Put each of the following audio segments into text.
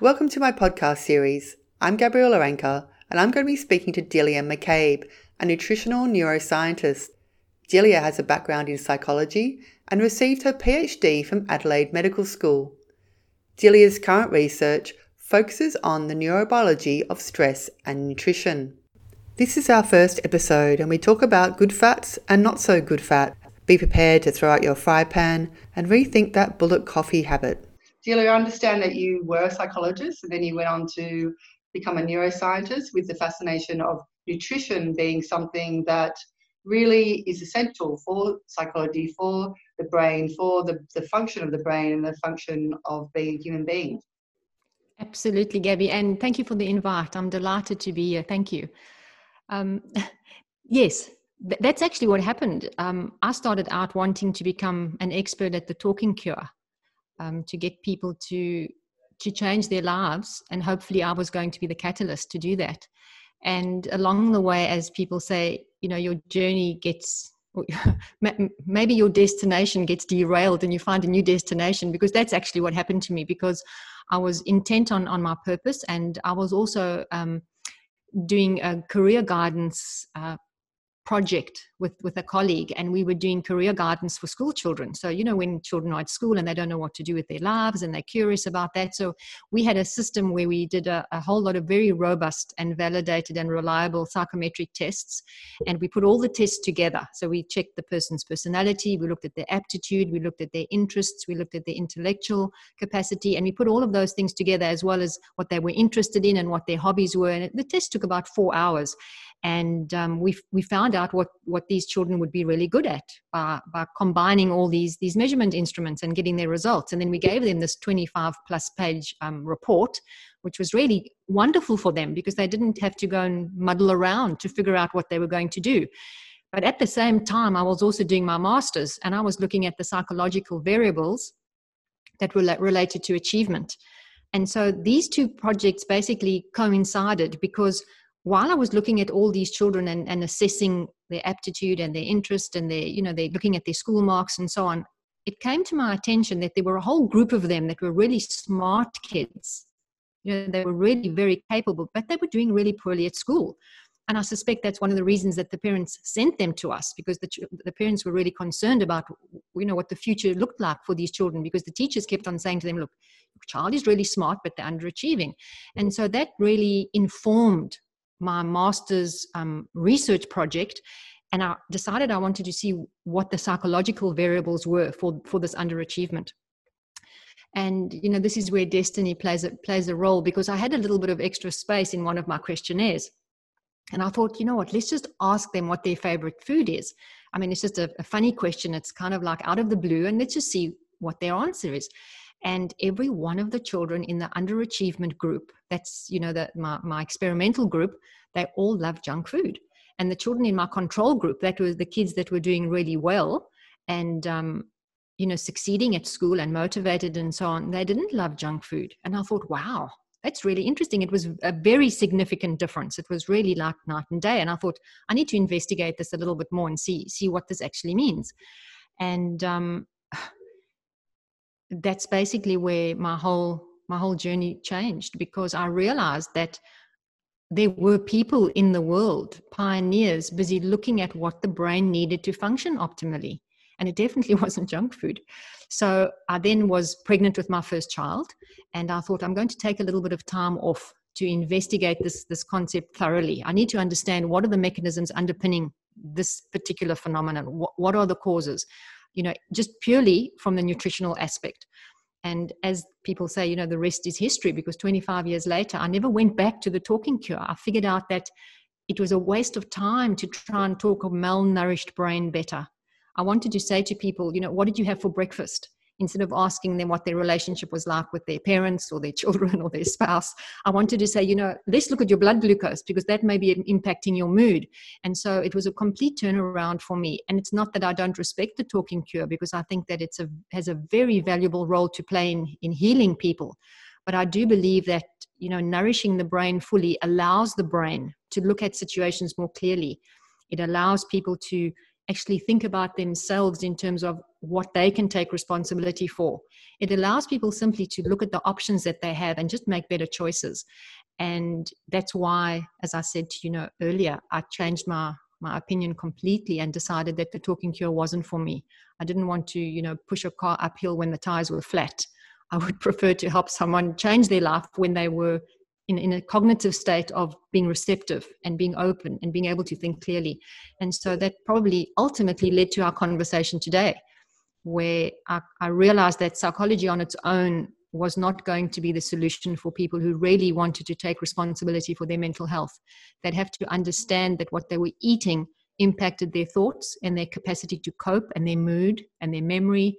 Welcome to my podcast series. I'm Gabriella Ranker, and I'm going to be speaking to Delia McCabe, a nutritional neuroscientist. Delia has a background in psychology and received her PhD from Adelaide Medical School. Delia's current research focuses on the neurobiology of stress and nutrition. This is our first episode, and we talk about good fats and not so good fat. Be prepared to throw out your fry pan and rethink that bullet coffee habit. I understand that you were a psychologist and then you went on to become a neuroscientist with the fascination of nutrition being something that really is essential for psychology, for the brain, for the, the function of the brain and the function of being a human being. Absolutely, Gabby. And thank you for the invite. I'm delighted to be here. Thank you. Um, yes, th- that's actually what happened. Um, I started out wanting to become an expert at the talking cure um, to get people to to change their lives and hopefully i was going to be the catalyst to do that. And along the way as people say you know your journey gets maybe your destination gets derailed and you find a new destination because that's actually what happened to me because i was intent on on my purpose and i was also um, doing a career guidance uh, project with with a colleague and we were doing career guidance for school children. So you know when children are at school and they don't know what to do with their lives and they're curious about that. So we had a system where we did a, a whole lot of very robust and validated and reliable psychometric tests and we put all the tests together. So we checked the person's personality we looked at their aptitude we looked at their interests we looked at their intellectual capacity and we put all of those things together as well as what they were interested in and what their hobbies were. And the test took about four hours and um, we we found out what what these children would be really good at by, by combining all these these measurement instruments and getting their results. And then we gave them this 25 plus page um, report which was really wonderful for them because they didn't have to go and muddle around to figure out what they were going to do. But at the same time i was also doing my masters and i was looking at the psychological variables that were related to achievement. And so these two projects basically coincided because while I was looking at all these children and, and assessing their aptitude and their interest and their, you know, they're looking at their school marks and so on, it came to my attention that there were a whole group of them that were really smart kids. You know, they were really very capable, but they were doing really poorly at school. And I suspect that's one of the reasons that the parents sent them to us because the, the parents were really concerned about, you know, what the future looked like for these children because the teachers kept on saying to them, look, your child is really smart, but they're underachieving. And so that really informed my master's um, research project and I decided I wanted to see what the psychological variables were for, for this underachievement. And you know, this is where destiny plays a, plays a role because I had a little bit of extra space in one of my questionnaires. And I thought, you know what, let's just ask them what their favorite food is. I mean, it's just a, a funny question. It's kind of like out of the blue, and let's just see what their answer is and every one of the children in the underachievement group that's you know the, my, my experimental group they all love junk food. And the children in my control group that was the kids that were doing really well and um, you know succeeding at school and motivated and so on they didn't love junk food. And i thought wow that's really interesting. It was a very significant difference. It was really like night and day. And i thought i need to investigate this a little bit more and see see what this actually means. And um, that's basically where my whole my whole journey changed because I realized that there were people in the world, pioneers, busy looking at what the brain needed to function optimally. And it definitely wasn't junk food. So I then was pregnant with my first child, and I thought I'm going to take a little bit of time off to investigate this, this concept thoroughly. I need to understand what are the mechanisms underpinning this particular phenomenon, what, what are the causes you know, just purely from the nutritional aspect. And as people say, you know, the rest is history because 25 years later, I never went back to the talking cure. I figured out that it was a waste of time to try and talk a malnourished brain better. I wanted to say to people, you know, what did you have for breakfast? Instead of asking them what their relationship was like with their parents or their children or their spouse i wanted to say you know let's look at your blood glucose because that may be impacting your mood. And so it was a complete turnaround for me. And it's not that i don't respect the talking cure because i think that it's a has a very valuable role to play in in healing people. But i do believe that you know nourishing the brain fully allows the brain to look at situations more clearly. It allows people to actually think about themselves in terms of what they can take responsibility for. It allows people simply to look at the options that they have and just make better choices. And that's why, as I said to you know earlier, I changed my my opinion completely and decided that the talking cure wasn't for me. I didn't want to, you know, push a car uphill when the tires were flat. I would prefer to help someone change their life when they were in, in a cognitive state of being receptive and being open and being able to think clearly. And so that probably ultimately led to our conversation today, where I, I realized that psychology on its own was not going to be the solution for people who really wanted to take responsibility for their mental health. They'd have to understand that what they were eating impacted their thoughts and their capacity to cope and their mood and their memory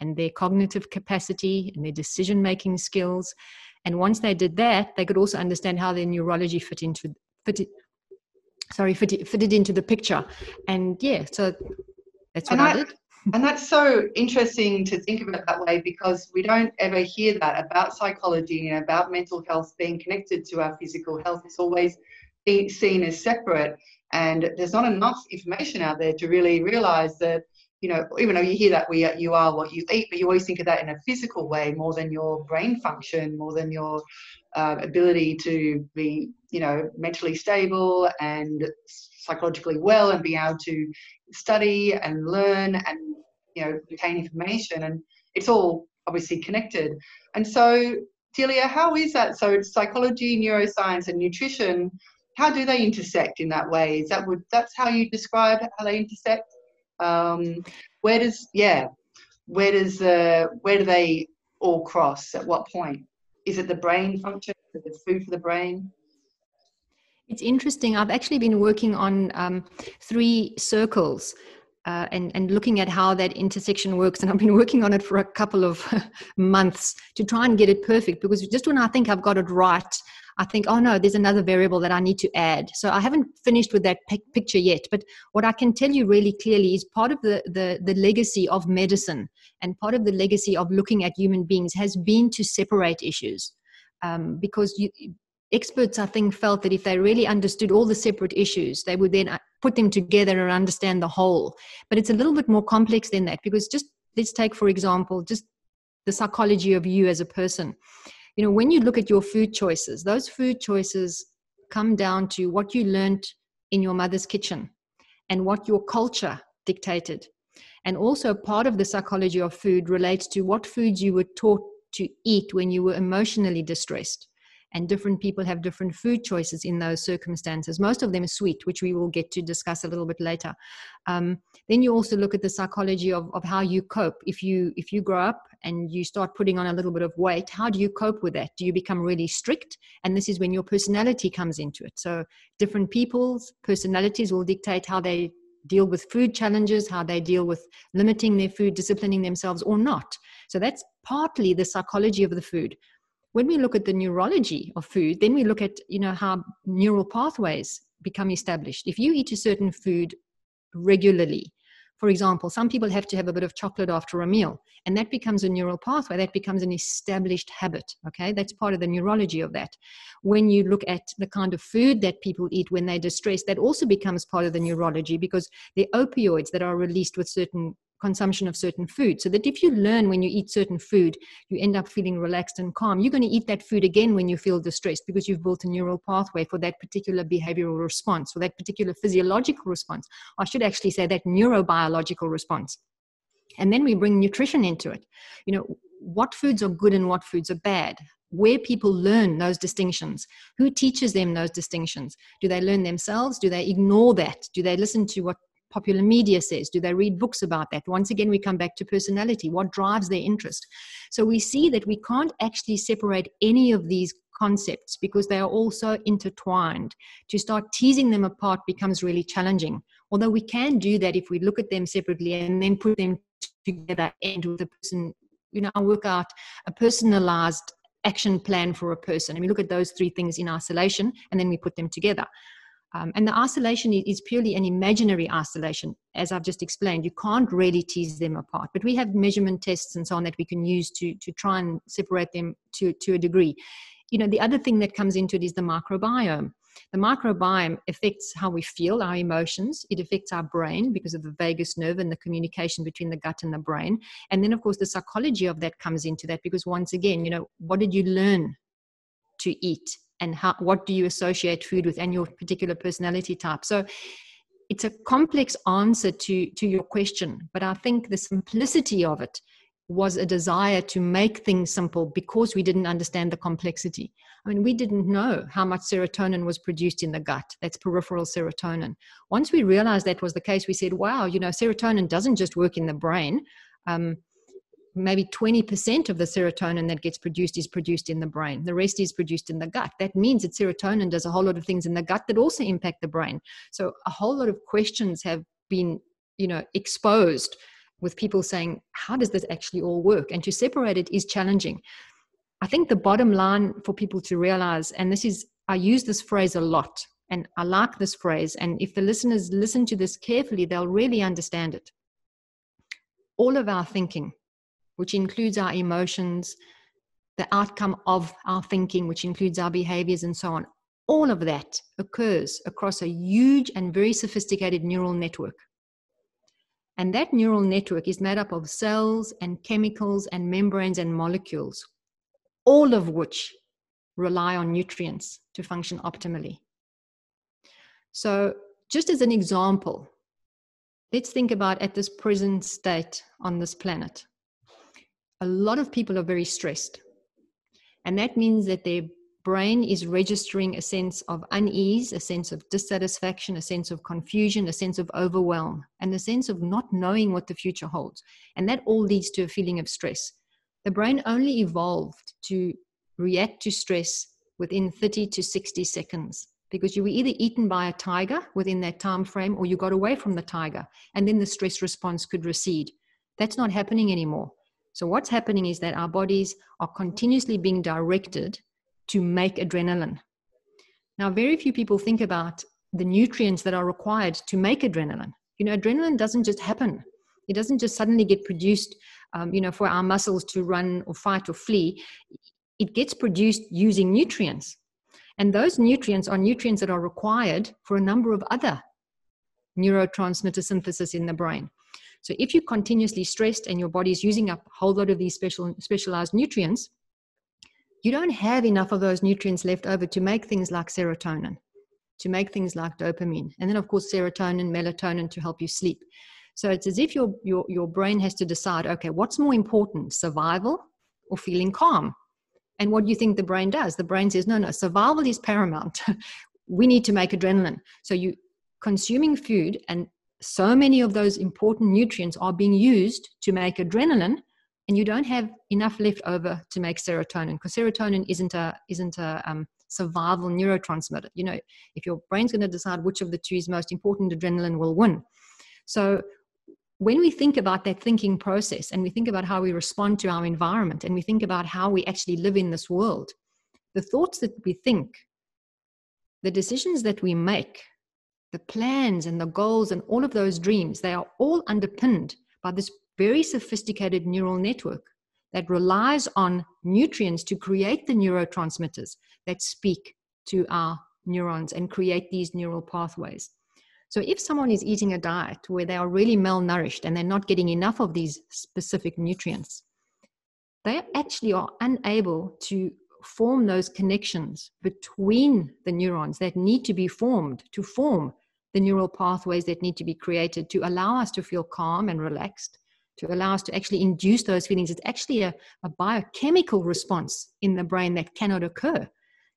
and their cognitive capacity and their decision making skills. And once they did that, they could also understand how their neurology fit into fit it, sorry fit fitted into the picture. And yeah, so that's what I, I did. And that's so interesting to think of it that way because we don't ever hear that about psychology and about mental health being connected to our physical health. It's always seen as separate, and there's not enough information out there to really realize that. You know, even though you hear that we you are what you eat, but you always think of that in a physical way more than your brain function, more than your uh, ability to be, you know, mentally stable and psychologically well and be able to study and learn and you know retain information and it's all obviously connected and so Delia, how is that? So psychology, neuroscience, and nutrition, how do they intersect in that way? Is that would that's how you describe how they intersect? Um, where does yeah, where does uh, where do they all cross? At what point? Is it the brain function? Is it food for the brain? It's interesting. I've actually been working on um, three circles uh, and, and looking at how that intersection works. And I've been working on it for a couple of months to try and get it perfect because just when I think I've got it right, I think, oh no, there's another variable that I need to add. So I haven't finished with that pic- picture yet. But what I can tell you really clearly is part of the, the, the legacy of medicine and part of the legacy of looking at human beings has been to separate issues. Um, because you, experts, I think, felt that if they really understood all the separate issues, they would then uh, put them together and understand the whole. But it's a little bit more complex than that because just let's take, for example, just the psychology of you as a person. You know, when you look at your food choices, those food choices come down to what you learned in your mother's kitchen and what your culture dictated. And also, part of the psychology of food relates to what foods you were taught to eat when you were emotionally distressed and different people have different food choices in those circumstances. Most of them are sweet, which we will get to discuss a little bit later. Um, then you also look at the psychology of, of how you cope. If you if you grow up and you start putting on a little bit of weight, how do you cope with that? Do you become really strict? And this is when your personality comes into it. So different people's personalities will dictate how they deal with food challenges, how they deal with limiting their food, disciplining themselves, or not. So that's partly the psychology of the food when we look at the neurology of food, then we look at you know how neural pathways become established. If you eat a certain food regularly, for example, some people have to have a bit of chocolate after a meal, and that becomes a neural pathway. That becomes an established habit. Okay, that's part of the neurology of that. When you look at the kind of food that people eat when they're distressed, that also becomes part of the neurology because the opioids that are released with certain consumption of certain food. So that if you learn when you eat certain food, you end up feeling relaxed and calm, you're going to eat that food again when you feel distressed because you've built a neural pathway for that particular behavioral response or that particular physiological response. I should actually say that neurobiological response. And then we bring nutrition into it. You know, what foods are good and what foods are bad where people learn those distinctions who teaches them those distinctions do they learn themselves do they ignore that do they listen to what popular media says? Do they read books about that? Once again, we come back to personality. What drives their interest? So we see that we can't actually separate any of these concepts because they are all so intertwined. To start teasing them apart becomes really challenging. Although we can do that if we look at them separately and then put them together and with the person, you know, work out a personalized action plan for a person. And we look at those three things in isolation and then we put them together. Um, and the isolation is purely an imaginary isolation, as I've just explained. You can't really tease them apart. But we have measurement tests and so on that we can use to, to try and separate them to, to a degree. You know, the other thing that comes into it is the microbiome. The microbiome affects how we feel, our emotions. It affects our brain because of the vagus nerve and the communication between the gut and the brain. And then, of course, the psychology of that comes into that because once again, you know, what did you learn to eat? And how, what do you associate food with and your particular personality type? So it's a complex answer to, to your question, but I think the simplicity of it was a desire to make things simple because we didn't understand the complexity. I mean, we didn't know how much serotonin was produced in the gut. That's peripheral serotonin. Once we realized that was the case, we said, wow, you know, serotonin doesn't just work in the brain. Um, maybe 20% of the serotonin that gets produced is produced in the brain. The rest is produced in the gut. That means that serotonin does a whole lot of things in the gut that also impact the brain. So a whole lot of questions have been, you know, exposed with people saying, how does this actually all work? And to separate it is challenging. I think the bottom line for people to realize, and this is, I use this phrase a lot, and I like this phrase, and if the listeners listen to this carefully, they'll really understand it. All of our thinking, which includes our emotions, the outcome of our thinking, which includes our behaviors and so on, all of that occurs across a huge and very sophisticated neural network. And that neural network is made up of cells and chemicals and membranes and molecules, all of which rely on nutrients to function optimally. So, just as an example, let's think about at this present state on this planet. A lot of people are very stressed. And that means that their brain is registering a sense of unease, a sense of dissatisfaction, a sense of confusion, a sense of overwhelm, and a sense of not knowing what the future holds. And that all leads to a feeling of stress. The brain only evolved to react to stress within 30 to 60 seconds because you were either eaten by a tiger within that time frame or you got away from the tiger and then the stress response could recede. That's not happening anymore. So, what's happening is that our bodies are continuously being directed to make adrenaline. Now, very few people think about the nutrients that are required to make adrenaline. You know, adrenaline doesn't just happen. It doesn't just suddenly get produced, um, you know, for our muscles to run or fight or flee. It gets produced using nutrients. And those nutrients are nutrients that are required for a number of other neurotransmitter synthesis in the brain. So if you're continuously stressed and your body is using up a whole lot of these special specialized nutrients, you don't have enough of those nutrients left over to make things like serotonin, to make things like dopamine, and then of course serotonin, melatonin to help you sleep. So it's as if your your your brain has to decide, okay, what's more important, survival or feeling calm? And what do you think the brain does? The brain says, no, no, survival is paramount. we need to make adrenaline. So you consuming food and so many of those important nutrients are being used to make adrenaline and you don't have enough left over to make serotonin because serotonin isn't a isn't a um, survival neurotransmitter. You know if your brain's going to decide which of the two is most important adrenaline will win. So when we think about that thinking process and we think about how we respond to our environment and we think about how we actually live in this world the thoughts that we think the decisions that we make the plans and the goals and all of those dreams they are all underpinned by this very sophisticated neural network that relies on nutrients to create the neurotransmitters that speak to our neurons and create these neural pathways. So, if someone is eating a diet where they are really malnourished and they're not getting enough of these specific nutrients, they actually are unable to form those connections between the neurons that need to be formed to form the neural pathways that need to be created to allow us to feel calm and relaxed to allow us to actually induce those feelings. It's actually a, a biochemical response in the brain that cannot occur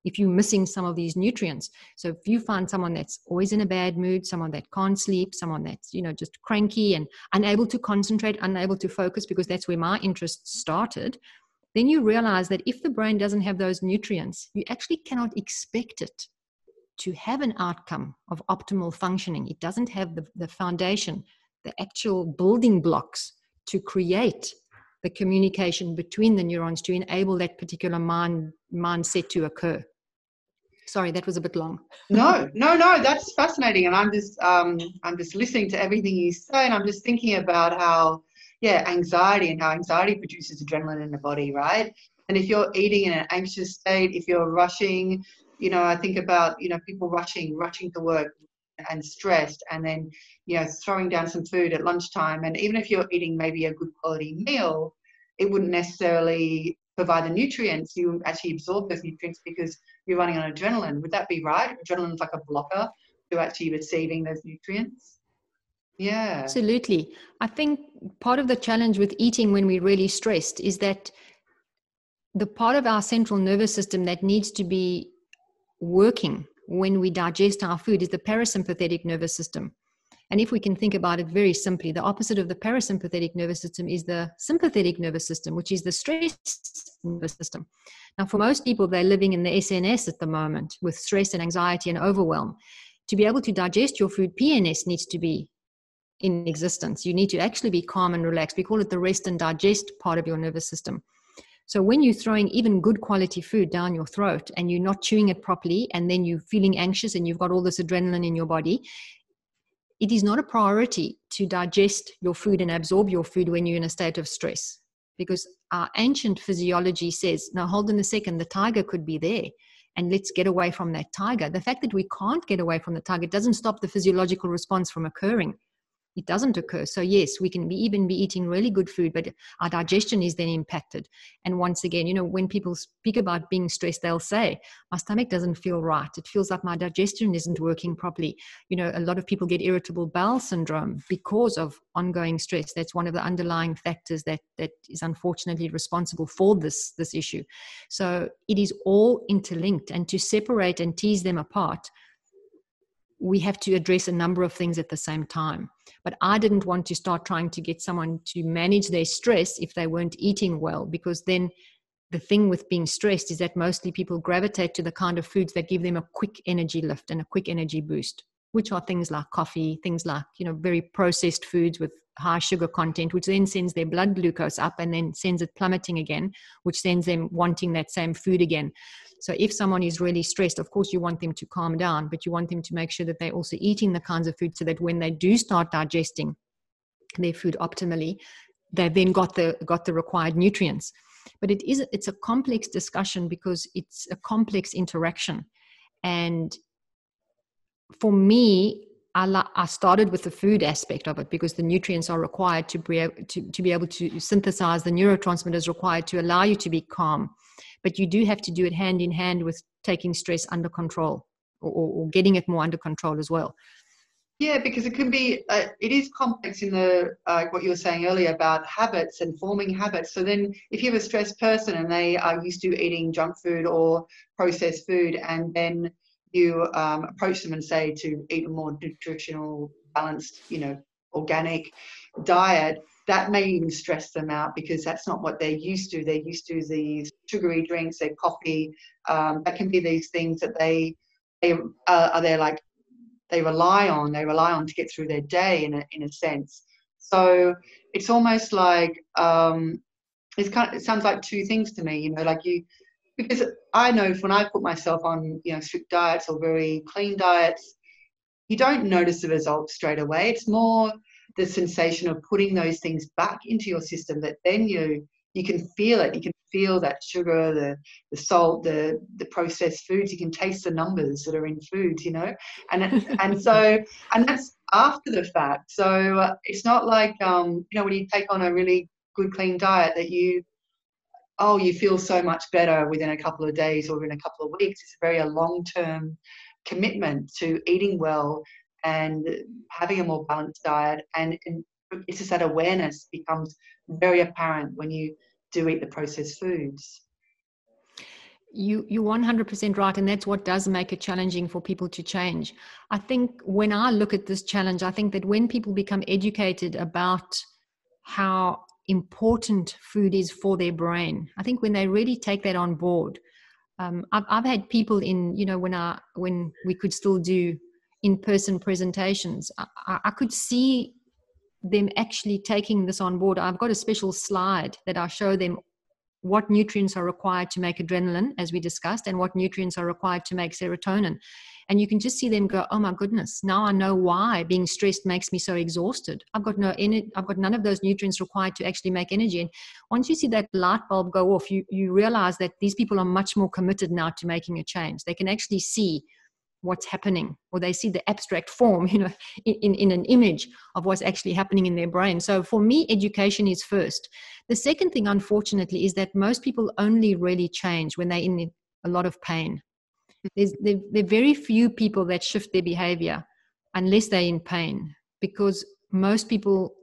if you're missing some of these nutrients. So if you find someone that's always in a bad mood, someone that can't sleep, someone that's, you know, just cranky and unable to concentrate, unable to focus, because that's where my interest started, then you realize that if the brain doesn't have those nutrients, you actually cannot expect it to have an outcome of optimal functioning. It doesn't have the, the foundation, the actual building blocks to create the communication between the neurons to enable that particular mind mindset to occur. Sorry that was a bit long. No no no that's fascinating and i'm just um, i'm just listening to everything you say and i'm just thinking about how yeah anxiety and how anxiety produces adrenaline in the body right? And if you're eating in an anxious state if you're rushing you know, I think about, you know, people rushing, rushing to work and stressed and then, you know, throwing down some food at lunchtime. And even if you're eating maybe a good quality meal, it wouldn't necessarily provide the nutrients. You actually absorb those nutrients because you're running on adrenaline. Would that be right? Adrenaline is like a blocker to actually receiving those nutrients. Yeah. Absolutely. I think part of the challenge with eating when we're really stressed is that the part of our central nervous system that needs to be working when we digest our food is the parasympathetic nervous system. And if we can think about it very simply, the opposite of the parasympathetic nervous system is the sympathetic nervous system, which is the stress nervous system. Now, for most people, they're living in the SNS at the moment with stress and anxiety and overwhelm. To be able to digest your food, PNS needs to be in existence. You need to actually be calm and relaxed. We call it the rest and digest part of your nervous system. So when you're throwing even good quality food down your throat and you're not chewing it properly, and then you're feeling anxious and you've got all this adrenaline in your body, it is not a priority to digest your food and absorb your food when you're in a state of stress. Because our ancient physiology says, now hold on a second, the tiger could be there and let's get away from that tiger. The fact that we can't get away from the tiger doesn't stop the physiological response from occurring it doesn't occur. So yes, we can be, even be eating really good food, but our digestion is then impacted. And once again, you know, when people speak about being stressed, they'll say, "My stomach doesn't feel right. It feels like my digestion isn't working properly." You know, a lot of people get irritable bowel syndrome because of ongoing stress. That's one of the underlying factors that that is unfortunately responsible for this this issue. So it is all interlinked, and to separate and tease them apart we have to address a number of things at the same time. But I didn't want to start trying to get someone to manage their stress if they weren't eating well, because then the thing with being stressed is that mostly people gravitate to the kind of foods that give them a quick energy lift and a quick energy boost, which are things like coffee, things like, you know, very processed foods with high sugar content, which then sends their blood glucose up and then sends it plummeting again, which sends them wanting that same food again. So if someone is really stressed, of course you want them to calm down, but you want them to make sure that they're also eating the kinds of food so that when they do start digesting their food optimally, they've then got the got the required nutrients. But it is it's a complex discussion because it's a complex interaction. And for me, I, started with the food aspect of it because the nutrients are required to be, to, to be able to synthesize the neurotransmitters required to allow you to be calm but you do have to do it hand in hand with taking stress under control or, or getting it more under control as well yeah, because it can be, uh, it is complex in the, uh, what you were saying earlier about habits and forming habits. So then if you have a stressed person and they are used to eating junk food or processed food, and then you um, approach them and say to eat a more nutritional, balanced, you know, organic diet, that may even stress them out because that's not what they're used to. They're used to these sugary drinks, their coffee. Um, that can be these things that they they uh, are there like they rely on. They rely on to get through their day in a in a sense. So it's almost like um, it's kind of, it sounds like two things to me. You know, like you because I know when I put myself on you know strict diets or very clean diets, you don't notice the results straight away. It's more the sensation of putting those things back into your system that then you you can feel it. You can feel that sugar the the salt the the processed foods. You can taste the numbers that are in foods you know? And and so and that's after the fact. So uh, it's not like um you know when you take on a really good clean diet that you oh you feel so much better within a couple of days or in a couple of weeks it's a very a long term commitment to eating well and having a more balanced diet. And, and it's just that awareness becomes very apparent when you do eat the processed foods. You you're 100% right and that's what does make it challenging for people to change. I think when I look at this challenge I think that when people become educated about how important food is for their brain, I think when they really take that on board um, I've, I've had people in you know when I when we could still do in-person presentations I, I, could see them actually taking this on board. I've got a special slide that i show them what nutrients are required to make adrenaline as we discussed and what nutrients are required to make serotonin and you can just see them go oh my goodness now i know why being stressed makes me so exhausted. I've got no energy i've got none of those nutrients required to actually make energy. And once you see that light bulb go off you you realize that these people are much more committed now to making a change. They can actually see what's happening or they see the abstract form you know in, in an image of what's actually happening in their brain. So for me education is first. The second thing unfortunately is that most people only really change when they're in a lot of pain there's there, there are very few people that shift their behavior unless they're in pain because most people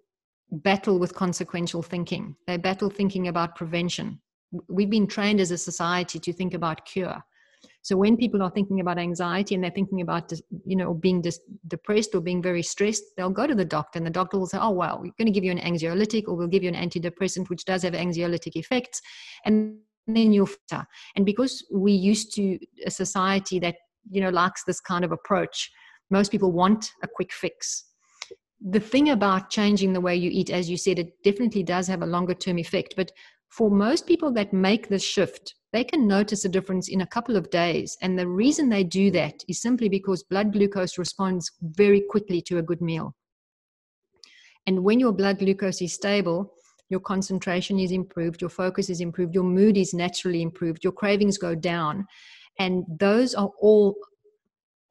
battle with consequential thinking. They battle thinking about prevention. We've been trained as a society to think about cure. So when people are thinking about anxiety and they're thinking about, you know, being dis- depressed or being very stressed, they'll go to the doctor and the doctor will say, oh, well, we're going to give you an anxiolytic or we'll give you an antidepressant, which does have anxiolytic effects. And then you'll filter. And because we used to a society that, you know, likes this kind of approach, most people want a quick fix the thing about changing the way you eat, as you said, it definitely does have a longer term effect. But for most people that make this shift, they can notice a difference in a couple of days. And the reason they do that is simply because blood glucose responds very quickly to a good meal. And when your blood glucose is stable, your concentration is improved, your focus is improved, your mood is naturally improved, your cravings go down. And those are all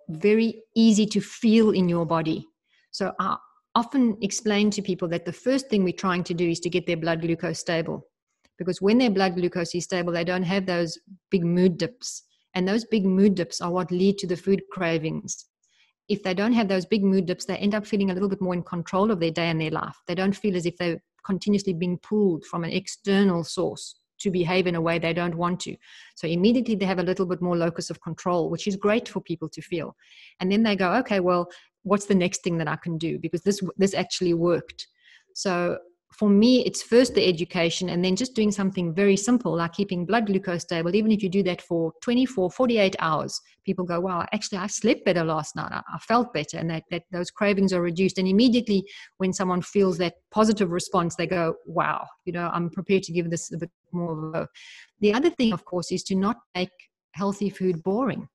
very easy to feel in your body. So I often explain to people that the first thing we're trying to do is to get their blood glucose stable because when their blood glucose is stable, they don't have those big mood dips. And those big mood dips are what lead to the food cravings. If they don't have those big mood dips, they end up feeling a little bit more in control of their day and their life. They don't feel as if they're continuously being pulled from an external source to behave in a way they don't want to. So immediately they have a little bit more locus of control, which is great for people to feel. And then they go, okay, well, what's the next thing that I can do? Because this this actually worked. So for me, it's first the education and then just doing something very simple like keeping blood glucose stable. Even if you do that for 24, 48 hours, people go, wow, actually, I slept better last night. I, I felt better. And that, that those cravings are reduced. And immediately, when someone feels that positive response, they go, wow, you know, I'm prepared to give this a bit more of a. The other thing, of course, is to not make healthy food boring.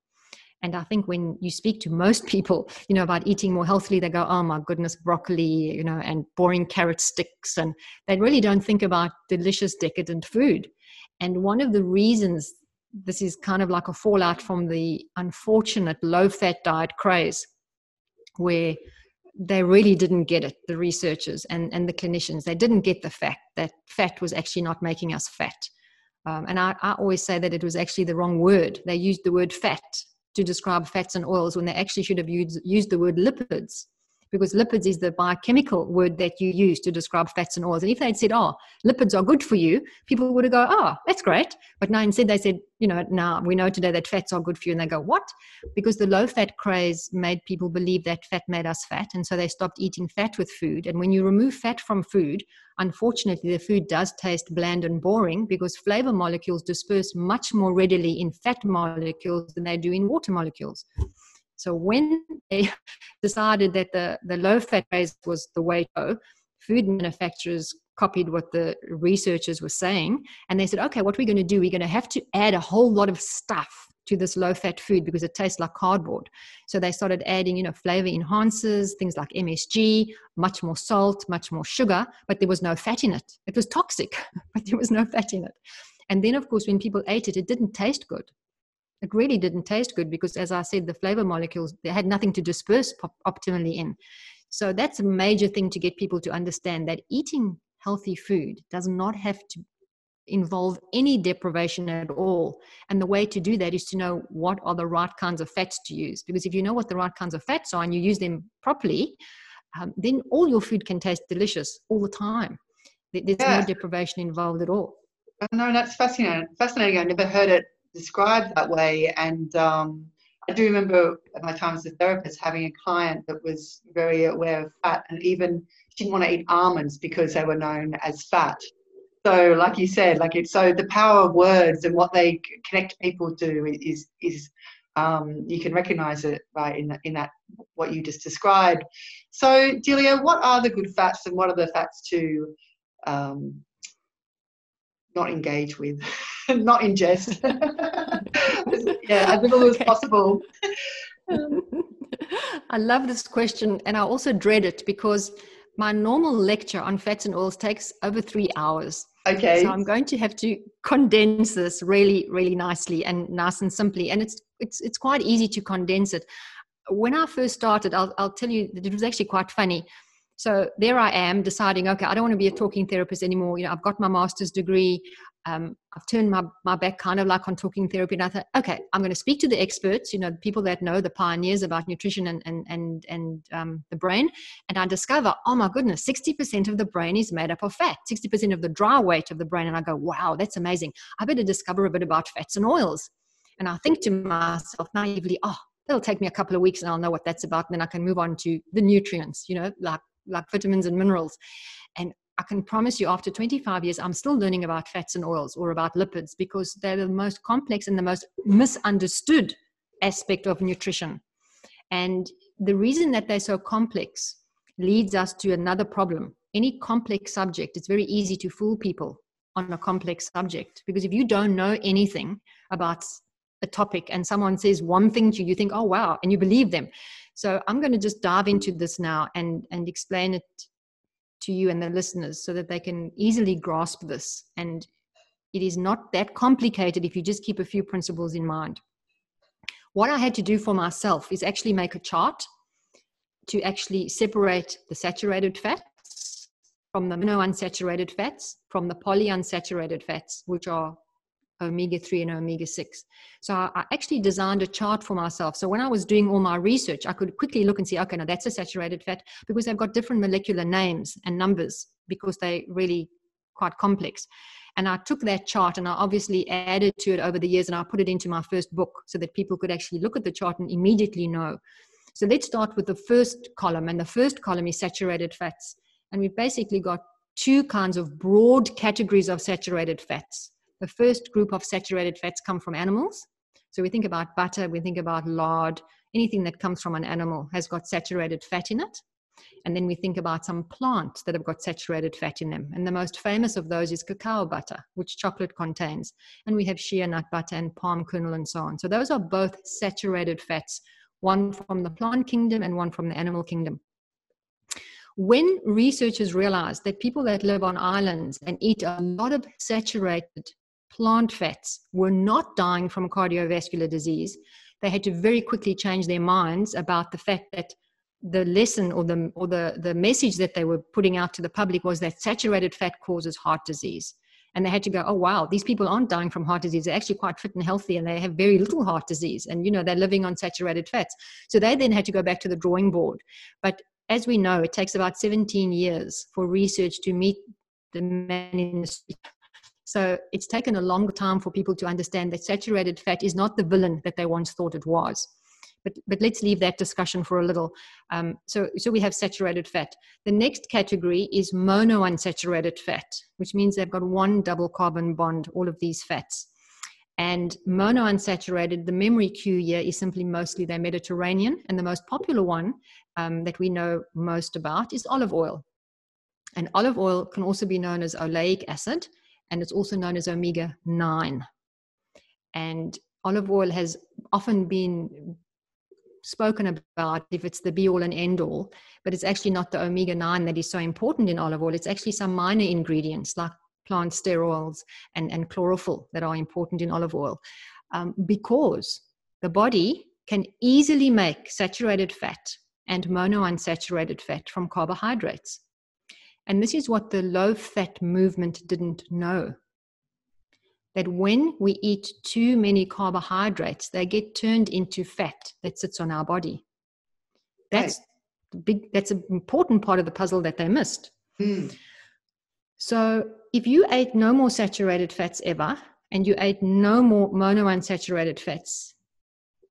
And I think when you speak to most people, you know, about eating more healthily, they go, oh my goodness, broccoli, you know, and boring carrot sticks. And they really don't think about delicious, decadent food. And one of the reasons this is kind of like a fallout from the unfortunate low fat diet craze, where they really didn't get it, the researchers and, and the clinicians. They didn't get the fact that fat was actually not making us fat. Um, and I, I, always say that it was actually the wrong word. They used the word fat to describe fats and oils when they actually should have used, used the word lipids because lipids is the biochemical word that you use to describe fats and oils. And if they'd said, oh, lipids are good for you, people would have go, oh, that's great. But now instead they said, you know, now we know today that fats are good for you. And they go, what? Because the low fat craze made people believe that fat made us fat. And so they stopped eating fat with food. And when you remove fat from food, unfortunately, the food does taste bland and boring because flavor molecules disperse much more readily in fat molecules than they do in water molecules. So when they decided that the, the low fat base was the way to go, food manufacturers copied what the researchers were saying. And they said, okay, what we're going to do, we're going to have to add a whole lot of stuff to this low fat food because it tastes like cardboard. So they started adding, you know, flavor enhancers, things like MSG, much more salt, much more sugar, but there was no fat in it. It was toxic, but there was no fat in it. And then, of course, when people ate it, it didn't taste good it really didn't taste good because as i said the flavor molecules they had nothing to disperse optimally in. So that's a major thing to get people to understand that eating healthy food does not have to involve any deprivation at all. And the way to do that is to know what are the right kinds of fats to use. Because if you know what the right kinds of fats are and you use them properly um, then all your food can taste delicious all the time. There's yeah. no deprivation involved at all. No that's fascinating fascinating. I never heard it described that way. And um, I do remember at my time as a therapist having a client that was very aware of fat and even she didn't want to eat almonds because they were known as fat. So, like you said, like it's so the power of words and what they connect people to is is um, you can recognize it right in in that what you just described. So, Delia, what are the good fats and what are the fats to um, not engage with? not ingest. yeah, as little okay. as possible. I love this question, and I also dread it because my normal lecture on fats and oils takes over three hours. Okay. So I'm going to have to condense this really, really nicely and nice and simply. And it's it's it's quite easy to condense it. When I first started, I'll I'll tell you that it was actually quite funny. So there I am deciding, okay, I don't want to be a talking therapist anymore. You know, I've got my master's degree. Um, I've turned my, my back kind of like on talking therapy. And I thought, okay, I'm going to speak to the experts, you know, the people that know the pioneers about nutrition and, and, and, and um, the brain. And I discover, oh my goodness, 60% of the brain is made up of fat, 60% of the dry weight of the brain. And I go, wow, that's amazing. I better discover a bit about fats and oils. And I think to myself naively, oh, it'll take me a couple of weeks and I'll know what that's about. And then I can move on to the nutrients, you know, like like vitamins and minerals. And I can promise you, after 25 years, I'm still learning about fats and oils or about lipids because they're the most complex and the most misunderstood aspect of nutrition. And the reason that they're so complex leads us to another problem. Any complex subject, it's very easy to fool people on a complex subject because if you don't know anything about a topic and someone says one thing to you, you think, oh, wow, and you believe them. So I'm going to just dive into this now and, and explain it to you and the listeners so that they can easily grasp this. And it is not that complicated if you just keep a few principles in mind. What I had to do for myself is actually make a chart to actually separate the saturated fats from the monounsaturated fats, from the polyunsaturated fats, which are omega 3 and omega 6. So I actually designed a chart for myself. So when I was doing all my research, I could quickly look and see, okay, now that's a saturated fat because they've got different molecular names and numbers because they really quite complex. And I took that chart and I obviously added to it over the years and I put it into my first book so that people could actually look at the chart and immediately know. So let's start with the first column. And the first column is saturated fats. And we've basically got two kinds of broad categories of saturated fats. The first group of saturated fats come from animals. So we think about butter, we think about lard, anything that comes from an animal has got saturated fat in it. And then we think about some plants that have got saturated fat in them. And the most famous of those is cacao butter, which chocolate contains. And we have shea nut butter and palm kernel and so on. So those are both saturated fats, one from the plant kingdom and one from the animal kingdom. When researchers realized that people that live on islands and eat a lot of saturated plant fats were not dying from cardiovascular disease, they had to very quickly change their minds about the fact that the lesson or the or the, the message that they were putting out to the public was that saturated fat causes heart disease. And they had to go, oh wow, these people aren't dying from heart disease. They're actually quite fit and healthy and they have very little heart disease. And you know, they're living on saturated fats. So they then had to go back to the drawing board. But as we know, it takes about 17 years for research to meet the man in the street so it's taken a long time for people to understand that saturated fat is not the villain that they once thought it was. But, but let's leave that discussion for a little. Um, so, so we have saturated fat. The next category is monounsaturated fat, which means they've got one double carbon bond, all of these fats. And monounsaturated, the memory cue here is simply mostly they're Mediterranean. And the most popular one um, that we know most about is olive oil. And olive oil can also be known as oleic acid and it's also known as omega 9. And olive oil has often been spoken about if it's the be all and end all, but it's actually not the omega 9 that is so important in olive oil. It's actually some minor ingredients like plant sterols and, and chlorophyll that are important in olive oil um, because the body can easily make saturated fat and monounsaturated fat from carbohydrates. And this is what the low fat movement didn't know. That when we eat too many carbohydrates, they get turned into fat that sits on our body. That's right. big that's an important part of the puzzle that they missed. Mm. So if you ate no more saturated fats ever and you ate no more monounsaturated fats,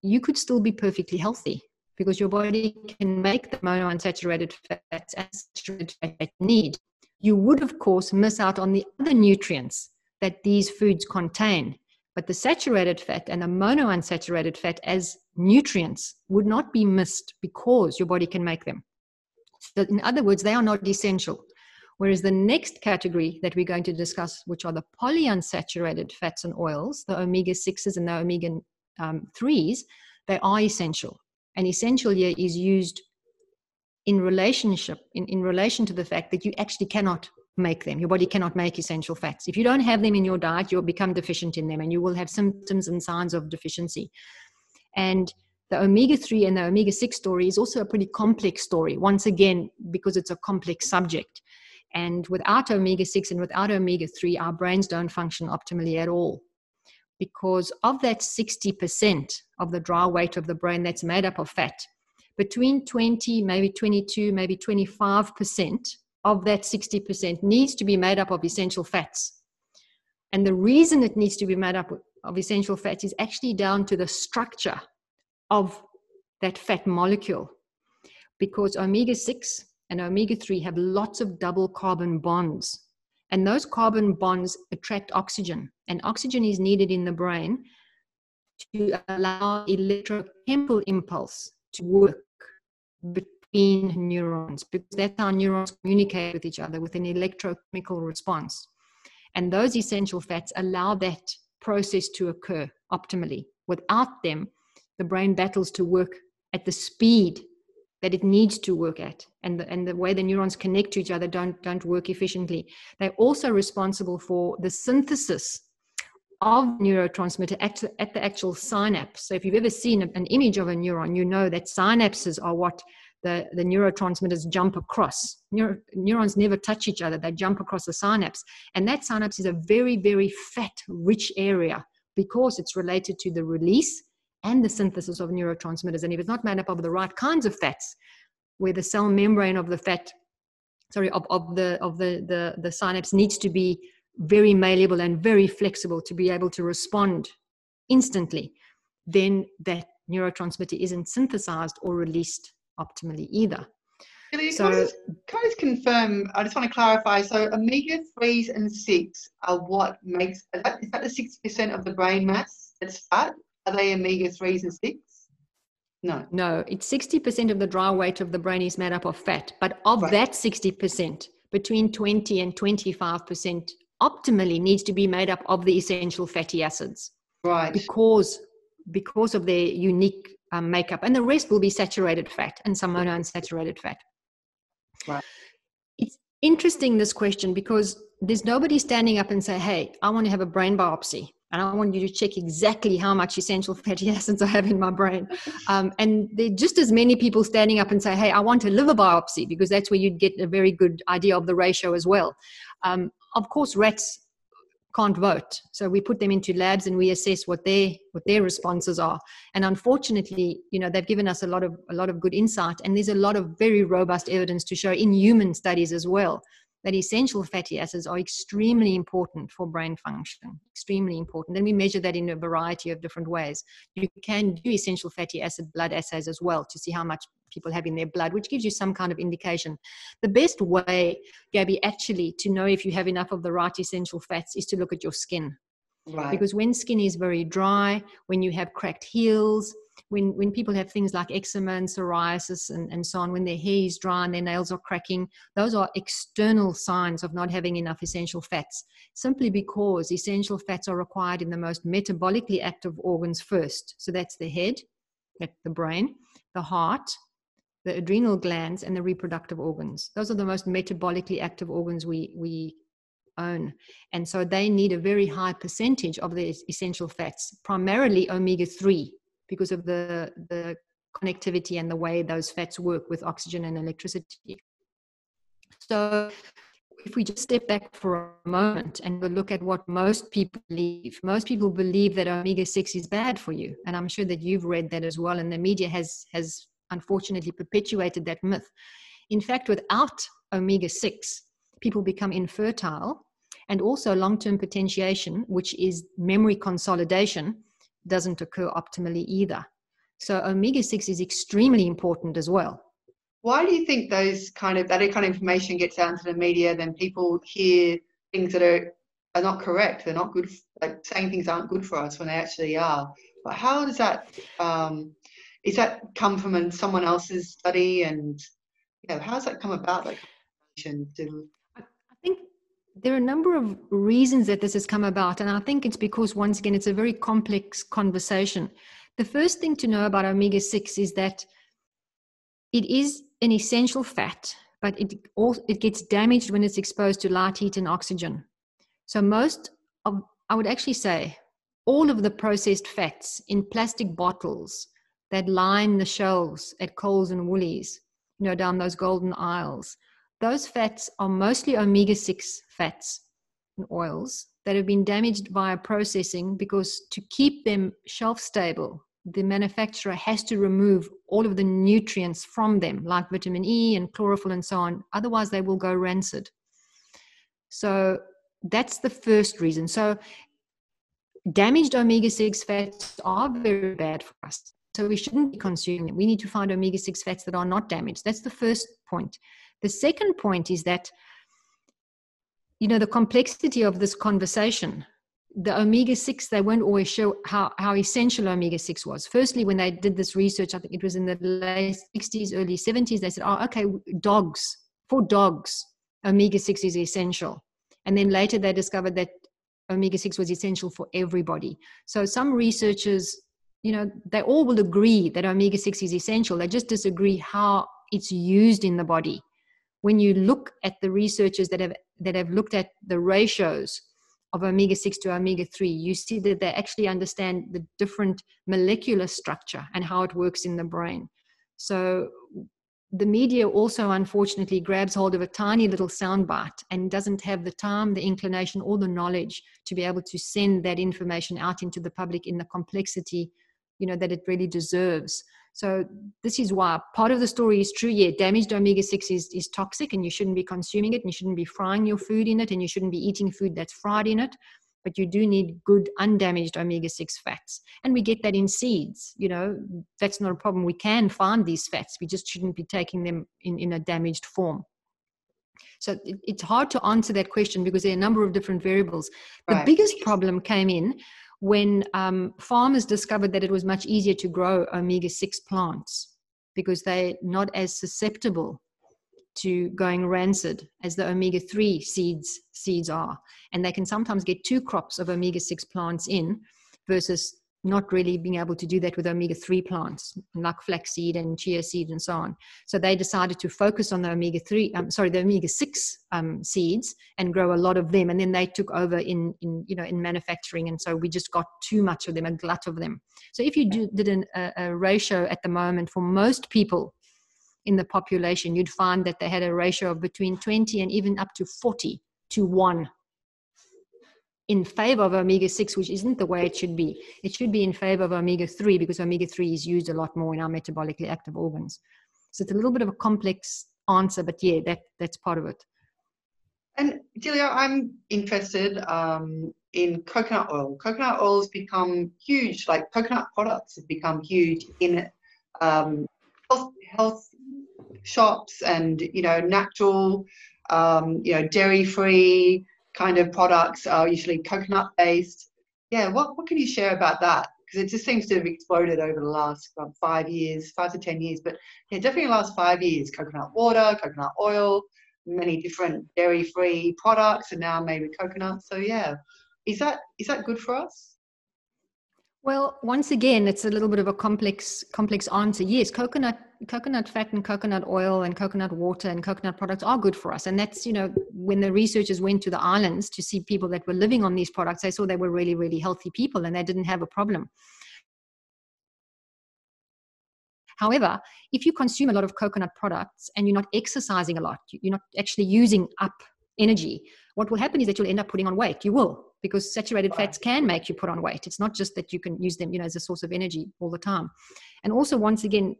you could still be perfectly healthy because your body can make the monounsaturated fats and saturated fat you need. You would, of course, miss out on the other nutrients that these foods contain. But the saturated fat and the monounsaturated fat as nutrients would not be missed because your body can make them. So, in other words, they are not essential. Whereas the next category that we're going to discuss, which are the polyunsaturated fats and oils, the omega 6s and the omega um, 3s, they are essential And essential here is used in relationship, in, in relation to the fact that you actually cannot make them. Your body cannot make essential fats. If you don't have them in your diet, you'll become deficient in them and you will have symptoms and signs of deficiency. And the omega 3 and the omega 6 story is also a pretty complex story, once again, because it's a complex subject. And without omega 6 and without omega 3, our brains don't function optimally at all. Because of that 60% of the dry weight of the brain that's made up of fat, between 20, maybe 22, maybe 25% of that 60% needs to be made up of essential fats. And the reason it needs to be made up of essential fats is actually down to the structure of that fat molecule. Because omega 6 and omega 3 have lots of double carbon bonds. And those carbon bonds attract oxygen. And oxygen is needed in the brain to allow electrochemical impulse to work between neurons because that's how neurons communicate with each other with an electrochemical response. And those essential fats allow that process to occur optimally. Without them, the brain battles to work at the speed that it needs to work at and the, and the way the neurons connect to each other don't don't work efficiently they're also responsible for the synthesis of neurotransmitter at, at the actual synapse so if you've ever seen an image of a neuron you know that synapses are what the, the neurotransmitters jump across. Neuro, neurons never touch each other, they jump across the synapse. And that synapse is a very, very fat rich area because it's related to the release and the synthesis of neurotransmitters. And if it's not made up of the right kinds of fats, where the cell membrane of the fat, sorry, of, of the of the, the the synapse needs to be very malleable and very flexible to be able to respond instantly, then that neurotransmitter isn't synthesized or released optimally either. Can so, can I just confirm? I just want to clarify. So, omega threes and six are what makes is that, is that the sixty percent of the brain mass that's fat? Are they omega 3s and 6? No. No, it's 60% of the dry weight of the brain is made up of fat. But of right. that 60%, between 20 and 25% optimally needs to be made up of the essential fatty acids. Right. Because because of their unique um, makeup. And the rest will be saturated fat and some monounsaturated fat. Right. It's interesting this question because there's nobody standing up and say, hey, I want to have a brain biopsy and I want you to check exactly how much essential fatty acids I have in my brain. Um, and there are just as many people standing up and say, hey, I want a liver biopsy, because that's where you'd get a very good idea of the ratio as well. Um, of course, rats can't vote. So we put them into labs and we assess what their what their responses are. And unfortunately, you know, they've given us a lot of a lot of good insight. And there's a lot of very robust evidence to show in human studies as well that essential fatty acids are extremely important for brain function, extremely important. And we measure that in a variety of different ways. You can do essential fatty acid blood assays as well to see how much people have in their blood, which gives you some kind of indication. The best way, Gabby, actually to know if you have enough of the right essential fats is to look at your skin. Right. Because when skin is very dry, when you have cracked heels, when when people have things like eczema and psoriasis and, and so on when their hair is dry and their nails are cracking those are external signs of not having enough essential fats simply because essential fats are required in the most metabolically active organs first. So that's the head the brain the heart the adrenal glands and the reproductive organs. Those are the most metabolically active organs we we own. And so they need a very high percentage of the essential fats primarily omega 3 because of the the connectivity and the way those fats work with oxygen and electricity. So if we just step back for a moment and look at what most people believe, most people believe that omega 6 is bad for you. And I'm sure that you've read that as well. And the media has, has unfortunately perpetuated that myth. In fact, without omega 6, people become infertile and also long term potentiation, which is memory consolidation, doesn't occur optimally either. So omega 6 is extremely important as well. Why do you think those kind of that kind of information gets out into the media? Then people hear things that are are not correct. They're not good. Like saying things aren't good for us when they actually are. But how does that? Um, is that come from someone else's study? And you know, how does that come about? Like, to there are a number of reasons that this has come about. And I think it's because, once again, it's a very complex conversation. The first thing to know about omega 6 is that it is an essential fat, but it, also, it gets damaged when it's exposed to light, heat, and oxygen. So, most of, I would actually say, all of the processed fats in plastic bottles that line the shelves at Coles and Woolies, you know, down those golden aisles, those fats are mostly omega 6 fats and oils that have been damaged via processing because to keep them shelf stable, the manufacturer has to remove all of the nutrients from them, like vitamin E and chlorophyll and so on. Otherwise, they will go rancid. So that's the first reason. So damaged omega 6 fats are very bad for us. So we shouldn't be consuming them. We need to find omega 6 fats that are not damaged. That's the first point. The second point is that, you know, the complexity of this conversation, the omega 6, they won't always show how, how essential omega 6 was. Firstly, when they did this research, I think it was in the late 60s, early 70s, they said, oh, okay, dogs, for dogs, omega 6 is essential. And then later they discovered that omega 6 was essential for everybody. So some researchers you know they all will agree that omega-6 is essential they just disagree how it's used in the body when you look at the researchers that have that have looked at the ratios of omega-6 to omega-3 you see that they actually understand the different molecular structure and how it works in the brain. So the media also unfortunately grabs hold of a tiny little soundbite and doesn't have the time, the inclination, or the knowledge to be able to send that information out into the public in the complexity you know that it really deserves. So this is why part of the story is true. Yeah damaged omega-6 is, is toxic and you shouldn't be consuming it and you shouldn't be frying your food in it and you shouldn't be eating food that's fried in it. But you do need good undamaged omega-6 fats and we get that in seeds you know. That's not a problem. We can find these fats. We just shouldn't be taking them in, in a damaged form. So it, it's hard to answer that question because there are a number of different variables. Right. the biggest problem came in when um, farmers discovered that it was much easier to grow omega 6 plants because they're not as susceptible to going rancid as the omega 3 seeds seeds are. And they can sometimes get two crops of omega 6 plants in versus not really being able to do that with omega 3 plants like flaxseed and chia seed and so on. So they decided to focus on the omega 3, um, sorry, the omega 6 um, seeds and grow a lot of them. And then they took over in, in, you know, in manufacturing. And so we just got too much of them, a glut of them. So if you do, did an, a, a ratio at the moment for most people in the population, you'd find that they had a ratio of between 20 and even up to 40 to 1 in favor of omega 6, which isn't the way it should be. It should be in favor of omega 3 because omega 3 is used a lot more in our metabolically active organs. So it's a little bit of a complex answer, but yeah, that, that's part of it. And Delia, I'm interested um, in coconut oil. Coconut oil has become huge, like coconut products have become huge in um, health, health shops and, you know, natural, um, you know, dairy free, kind of products are usually coconut based. Yeah, what, what can you share about that? Because it just seems to have exploded over the last five years, five to 10 years, but yeah, definitely the last five years coconut water, coconut oil, many different dairy free products, and now maybe coconut. So, yeah, is that is that good for us? Well, once again, it's a little bit of a complex complex answer. Yes, coconut coconut fat and coconut oil and coconut water and coconut products are good for us. And that's, you know, when the researchers went to the islands to see people that were living on these products, they saw they were really, really healthy people and they didn't have a problem. However, if you consume a lot of coconut products and you're not exercising a lot, you're not actually using up energy, what will happen is that you'll end up putting on weight. You will because saturated fats can make you put on weight. It's not just that you can use them, you know, as a source of energy all the time. And also, once again,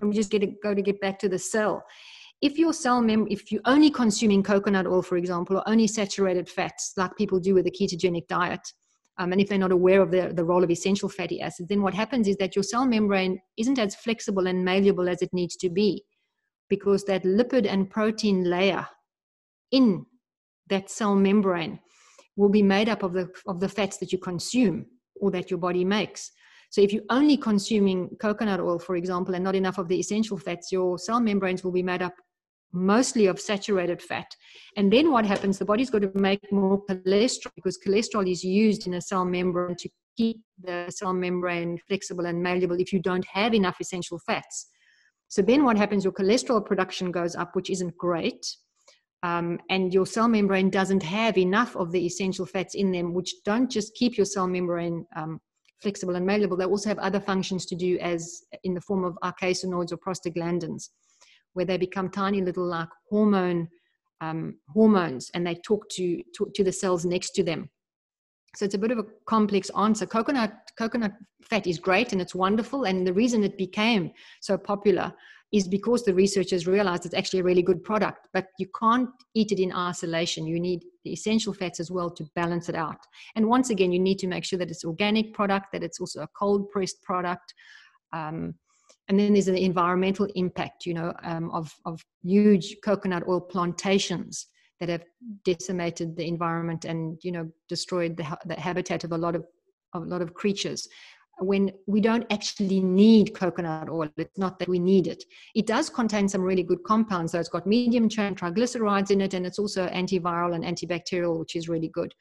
we just get to go to get back to the cell. If your cell mem, if you're only consuming coconut oil, for example, or only saturated fats, like people do with a ketogenic diet, um, and if they're not aware of the, the role of essential fatty acids, then what happens is that your cell membrane isn't as flexible and malleable as it needs to be because that lipid and protein layer in that cell membrane will be made up of the, of the fats that you consume or that your body makes. So if you're only consuming coconut oil, for example, and not enough of the essential fats, your cell membranes will be made up mostly of saturated fat. And then what happens? The body's got to make more cholesterol because cholesterol is used in a cell membrane to keep the cell membrane flexible and malleable if you don't have enough essential fats. So then what happens? Your cholesterol production goes up, which isn't great. Um, and your cell membrane doesn't have enough of the essential fats in them, which don't just keep your cell membrane um, flexible and malleable. They also have other functions to do, as in the form of arachidonids or prostaglandins, where they become tiny little like hormone um, hormones, and they talk to, to to the cells next to them. So it's a bit of a complex answer. Coconut coconut fat is great and it's wonderful, and the reason it became so popular is because the researchers realized it's actually a really good product, but you can't eat it in isolation. You need the essential fats as well to balance it out. And once again, you need to make sure that it's organic product, that it's also a cold pressed product. Um, and then there's an environmental impact, you know, um, of, of huge coconut oil plantations that have decimated the environment and, you know, destroyed the, the habitat of a lot of, of a lot of creatures when we don't actually need coconut oil. It's not that we need it. It does contain some really good compounds. So it's got medium chain triglycerides in it, and it's also antiviral and antibacterial, which is really good.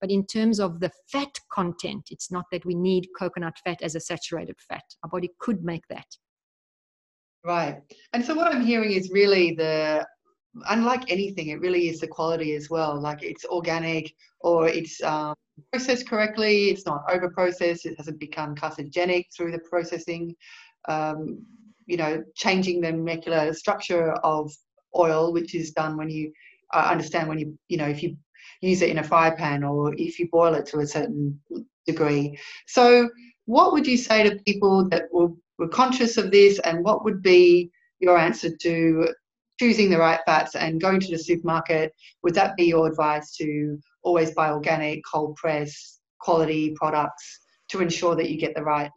But in terms of the fat content, it's not that we need coconut fat as a saturated fat. Our body could make that. Right. And so what I'm hearing is really the unlike anything, it really is the quality as well. Like it's organic or it's um, processed correctly, it's not over processed, it hasn't become carcinogenic through the processing. Um, you know, changing the molecular structure of oil, which is done when you uh, understand when you, you know, if you use it in a fry pan or if you boil it to a certain degree. So, what would you say to people that were, were conscious of this, and what would be your answer to choosing the right fats and going to the supermarket, would that be your advice to always buy organic, cold press, quality products to ensure that you get the right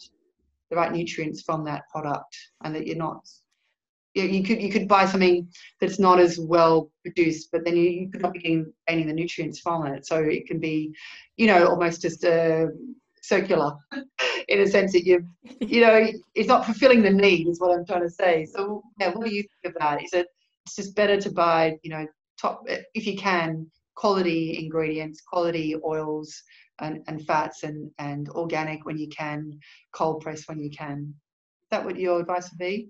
the right nutrients from that product and that you're not you, you could you could buy something that's not as well produced, but then you, you could not be getting, gaining the nutrients from it. So it can be, you know, almost just a circular in a sense that you you know it's not fulfilling the need is what I'm trying to say. So yeah, what do you think of that? Is it it's just better to buy, you know, top if you can, quality ingredients, quality oils and, and fats and, and organic when you can, cold press when you can. Is that what your advice would be?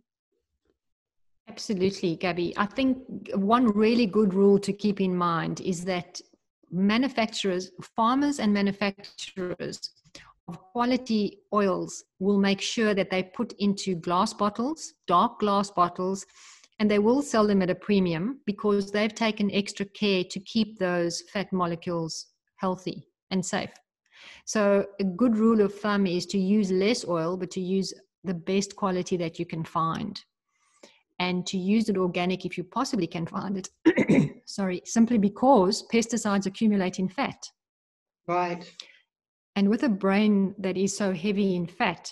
Absolutely, Gabby. I think one really good rule to keep in mind is that manufacturers, farmers and manufacturers of quality oils will make sure that they put into glass bottles, dark glass bottles, and they will sell them at a premium because they've taken extra care to keep those fat molecules healthy and safe. So, a good rule of thumb is to use less oil, but to use the best quality that you can find. And to use it organic if you possibly can find it. Sorry, simply because pesticides accumulate in fat. Right. And with a brain that is so heavy in fat,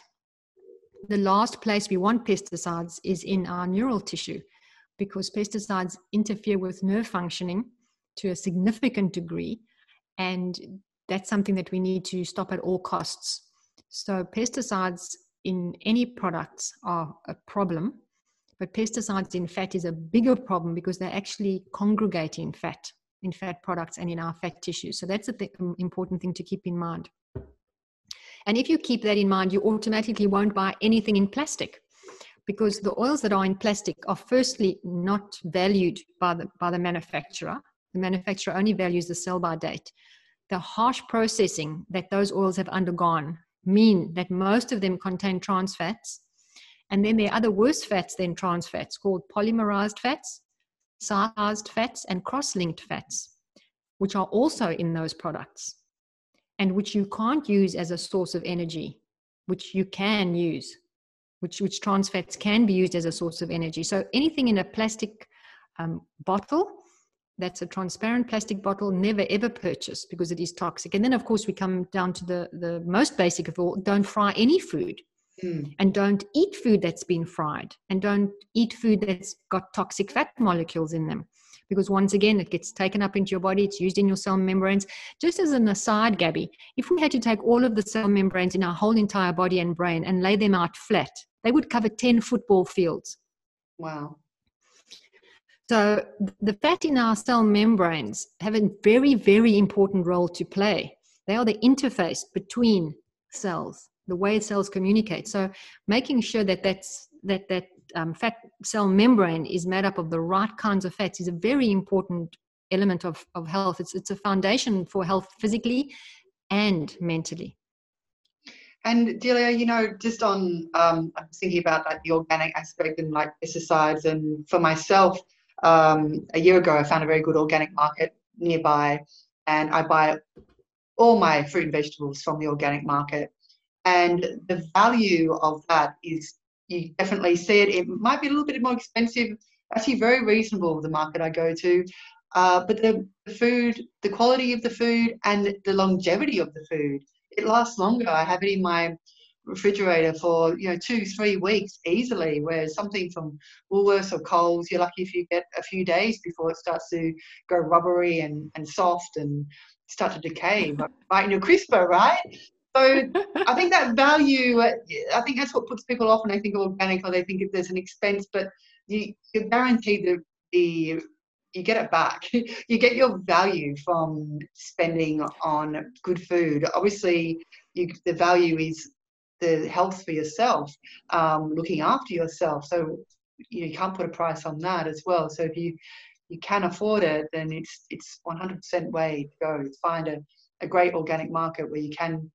the last place we want pesticides is in our neural tissue because pesticides interfere with nerve functioning to a significant degree. And that's something that we need to stop at all costs. So, pesticides in any products are a problem, but pesticides in fat is a bigger problem because they actually congregate in fat, in fat products, and in our fat tissue. So, that's an th- important thing to keep in mind. And if you keep that in mind, you automatically won't buy anything in plastic because the oils that are in plastic are firstly not valued by the, by the manufacturer. The manufacturer only values the sell by date. The harsh processing that those oils have undergone mean that most of them contain trans fats. And then there are other worse fats than trans fats called polymerized fats, sized fats, and cross linked fats, which are also in those products and which you can't use as a source of energy, which you can use, which, which trans fats can be used as a source of energy. So anything in a plastic um, bottle, that's a transparent plastic bottle, never ever purchase because it is toxic. And then, of course, we come down to the, the most basic of all don't fry any food. Mm. And don't eat food that's been fried, and don't eat food that's got toxic fat molecules in them because once again it gets taken up into your body it's used in your cell membranes. Just as an aside gabby if we had to take all of the cell membranes in our whole entire body and brain and lay them out flat they would cover 10 football fields. Wow. So the fat in our cell membranes have a very very important role to play. They are the interface between cells, the way cells communicate. So making sure that that's that that um, fat cell membrane is made up of the right kinds of fats is a very important element of, of health. It's it's a foundation for health physically and mentally. And Delia, you know, just on, um, I was thinking about like the organic aspect and like pesticides. And for myself, um, a year ago, I found a very good organic market nearby, and I buy all my fruit and vegetables from the organic market. And the value of that is, you definitely see it. It might be a little bit more expensive, actually very reasonable. The market I go to. Uh, but the, the food, the quality of the food, and the longevity of the food it lasts longer. I have it in my refrigerator for you know two three weeks easily whereas something from woolworths or coles you're lucky if you get a few days before it starts to go rubbery and, and soft and start to decay right in your crisper right so i think that value i think that's what puts people off when they think of organic or they think if there's an expense but you, you're guaranteed the, the you get it back. you get your value from spending on good food. Obviously, you, the value is the health for yourself, um, looking after yourself. So you, know, you can't put a price on that as well. So if you you can afford it, then it's it's 100% way to go. Find a, a great organic market where you can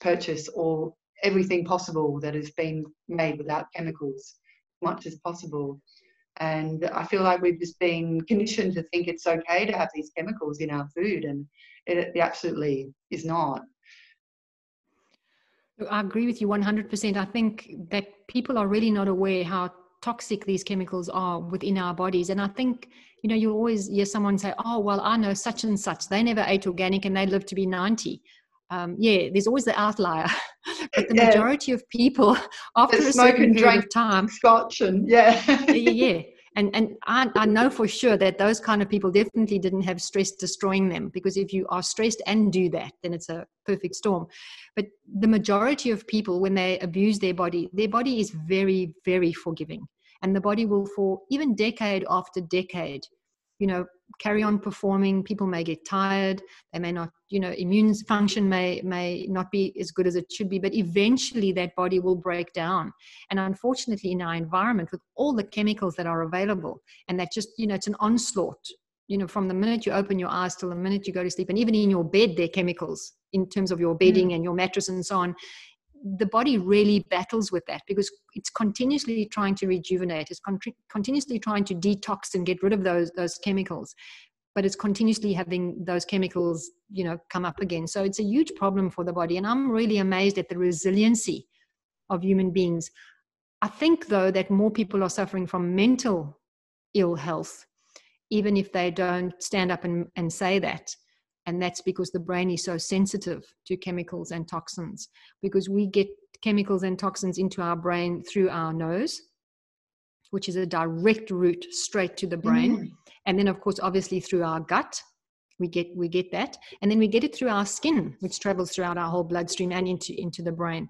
purchase all everything possible that has been made without chemicals, as much as possible. And I feel like we've just been conditioned to think it's okay to have these chemicals in our food, and it, it absolutely is not. I agree with you 100%. I think that people are really not aware how toxic these chemicals are within our bodies. And I think, you know, you always hear someone say, oh, well, I know such and such. They never ate organic and they lived to be 90 um, yeah, there's always the outlier, but the yeah. majority of people after a certain period of time, scotch and yeah, yeah, yeah. And and I, I know for sure that those kind of people definitely didn't have stress destroying them because if you are stressed and do that, then it's a perfect storm. But the majority of people, when they abuse their body, their body is very, very forgiving, and the body will, for even decade after decade, you know carry on performing. People may get tired. They may not you know immune function may may not be as good as it should be but eventually that body will break down. And unfortunately in our environment with all the chemicals that are available and that just you know it's an onslaught you know from the minute you open your eyes till the minute you go to sleep and even in your bed there are chemicals in terms of your bedding mm. and your mattress and so on the body really battles with that because it's continuously trying to rejuvenate. It's con- continuously trying to detox and get rid of those those chemicals but it's continuously having those chemicals you know come up again. So it's a huge problem for the body and i'm really amazed at the resiliency of human beings. I think though that more people are suffering from mental ill health even if they don't stand up and, and say that and that's because the brain is so sensitive to chemicals and toxins because we get chemicals and toxins into our brain through our nose which is a direct route straight to the brain. Mm. and then of course obviously through our gut we get we get that. And then we get it through our skin which travels throughout our whole bloodstream and into into the brain.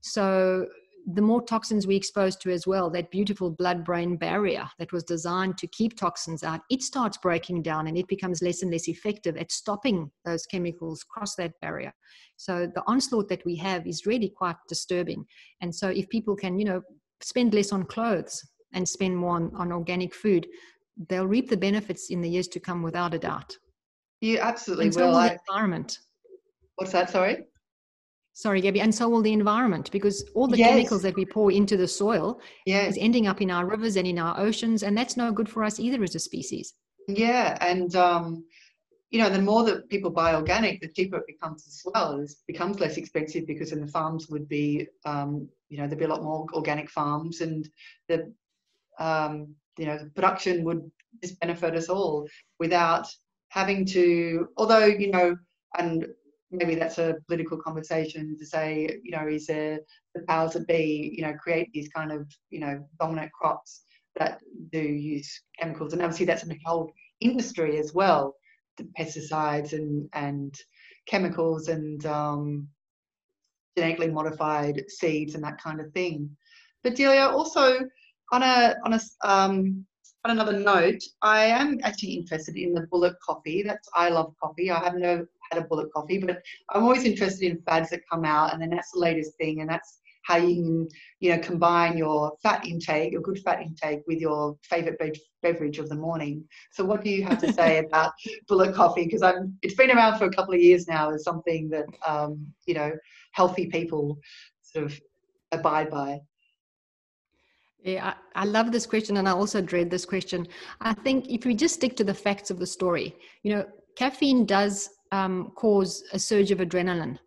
So the more toxins we expose to as well, that beautiful blood brain barrier that was designed to keep toxins out, it starts breaking down and it becomes less and less effective at stopping those chemicals cross that barrier. So the onslaught that we have is really quite disturbing. And so if people can, you know, spend less on clothes and spend more on, on organic food, they'll reap the benefits in the years to come without a doubt. You absolutely and so will. will the environment. What's that? Sorry sorry gabby and so will the environment because all the yes. chemicals that we pour into the soil yes. is ending up in our rivers and in our oceans and that's no good for us either as a species yeah and um, you know the more that people buy organic the cheaper it becomes as well it becomes less expensive because then the farms would be um, you know there'd be a lot more organic farms and the um, you know the production would just benefit us all without having to although you know and maybe that's a political conversation to say, you know, is the powers that be, you know, create these kind of, you know, dominant crops that do use chemicals. And obviously that's a whole industry as well, the pesticides and, and chemicals and um, genetically modified seeds and that kind of thing. But Delia, also on a on a um, on another note, I am actually interested in the Bullet coffee. That's I love coffee. I have no had a bullet coffee, but I'm always interested in fads that come out, and then that's the latest thing, and that's how you can, you know, combine your fat intake, your good fat intake, with your favorite be- beverage of the morning. So, what do you have to say about bullet coffee? Because I'm, it's been around for a couple of years now as something that, um, you know, healthy people sort of abide by. Yeah, I, I, love this question, and I also dread this question. I think if we just stick to the facts of the story, you know, caffeine does um, cause a surge of adrenaline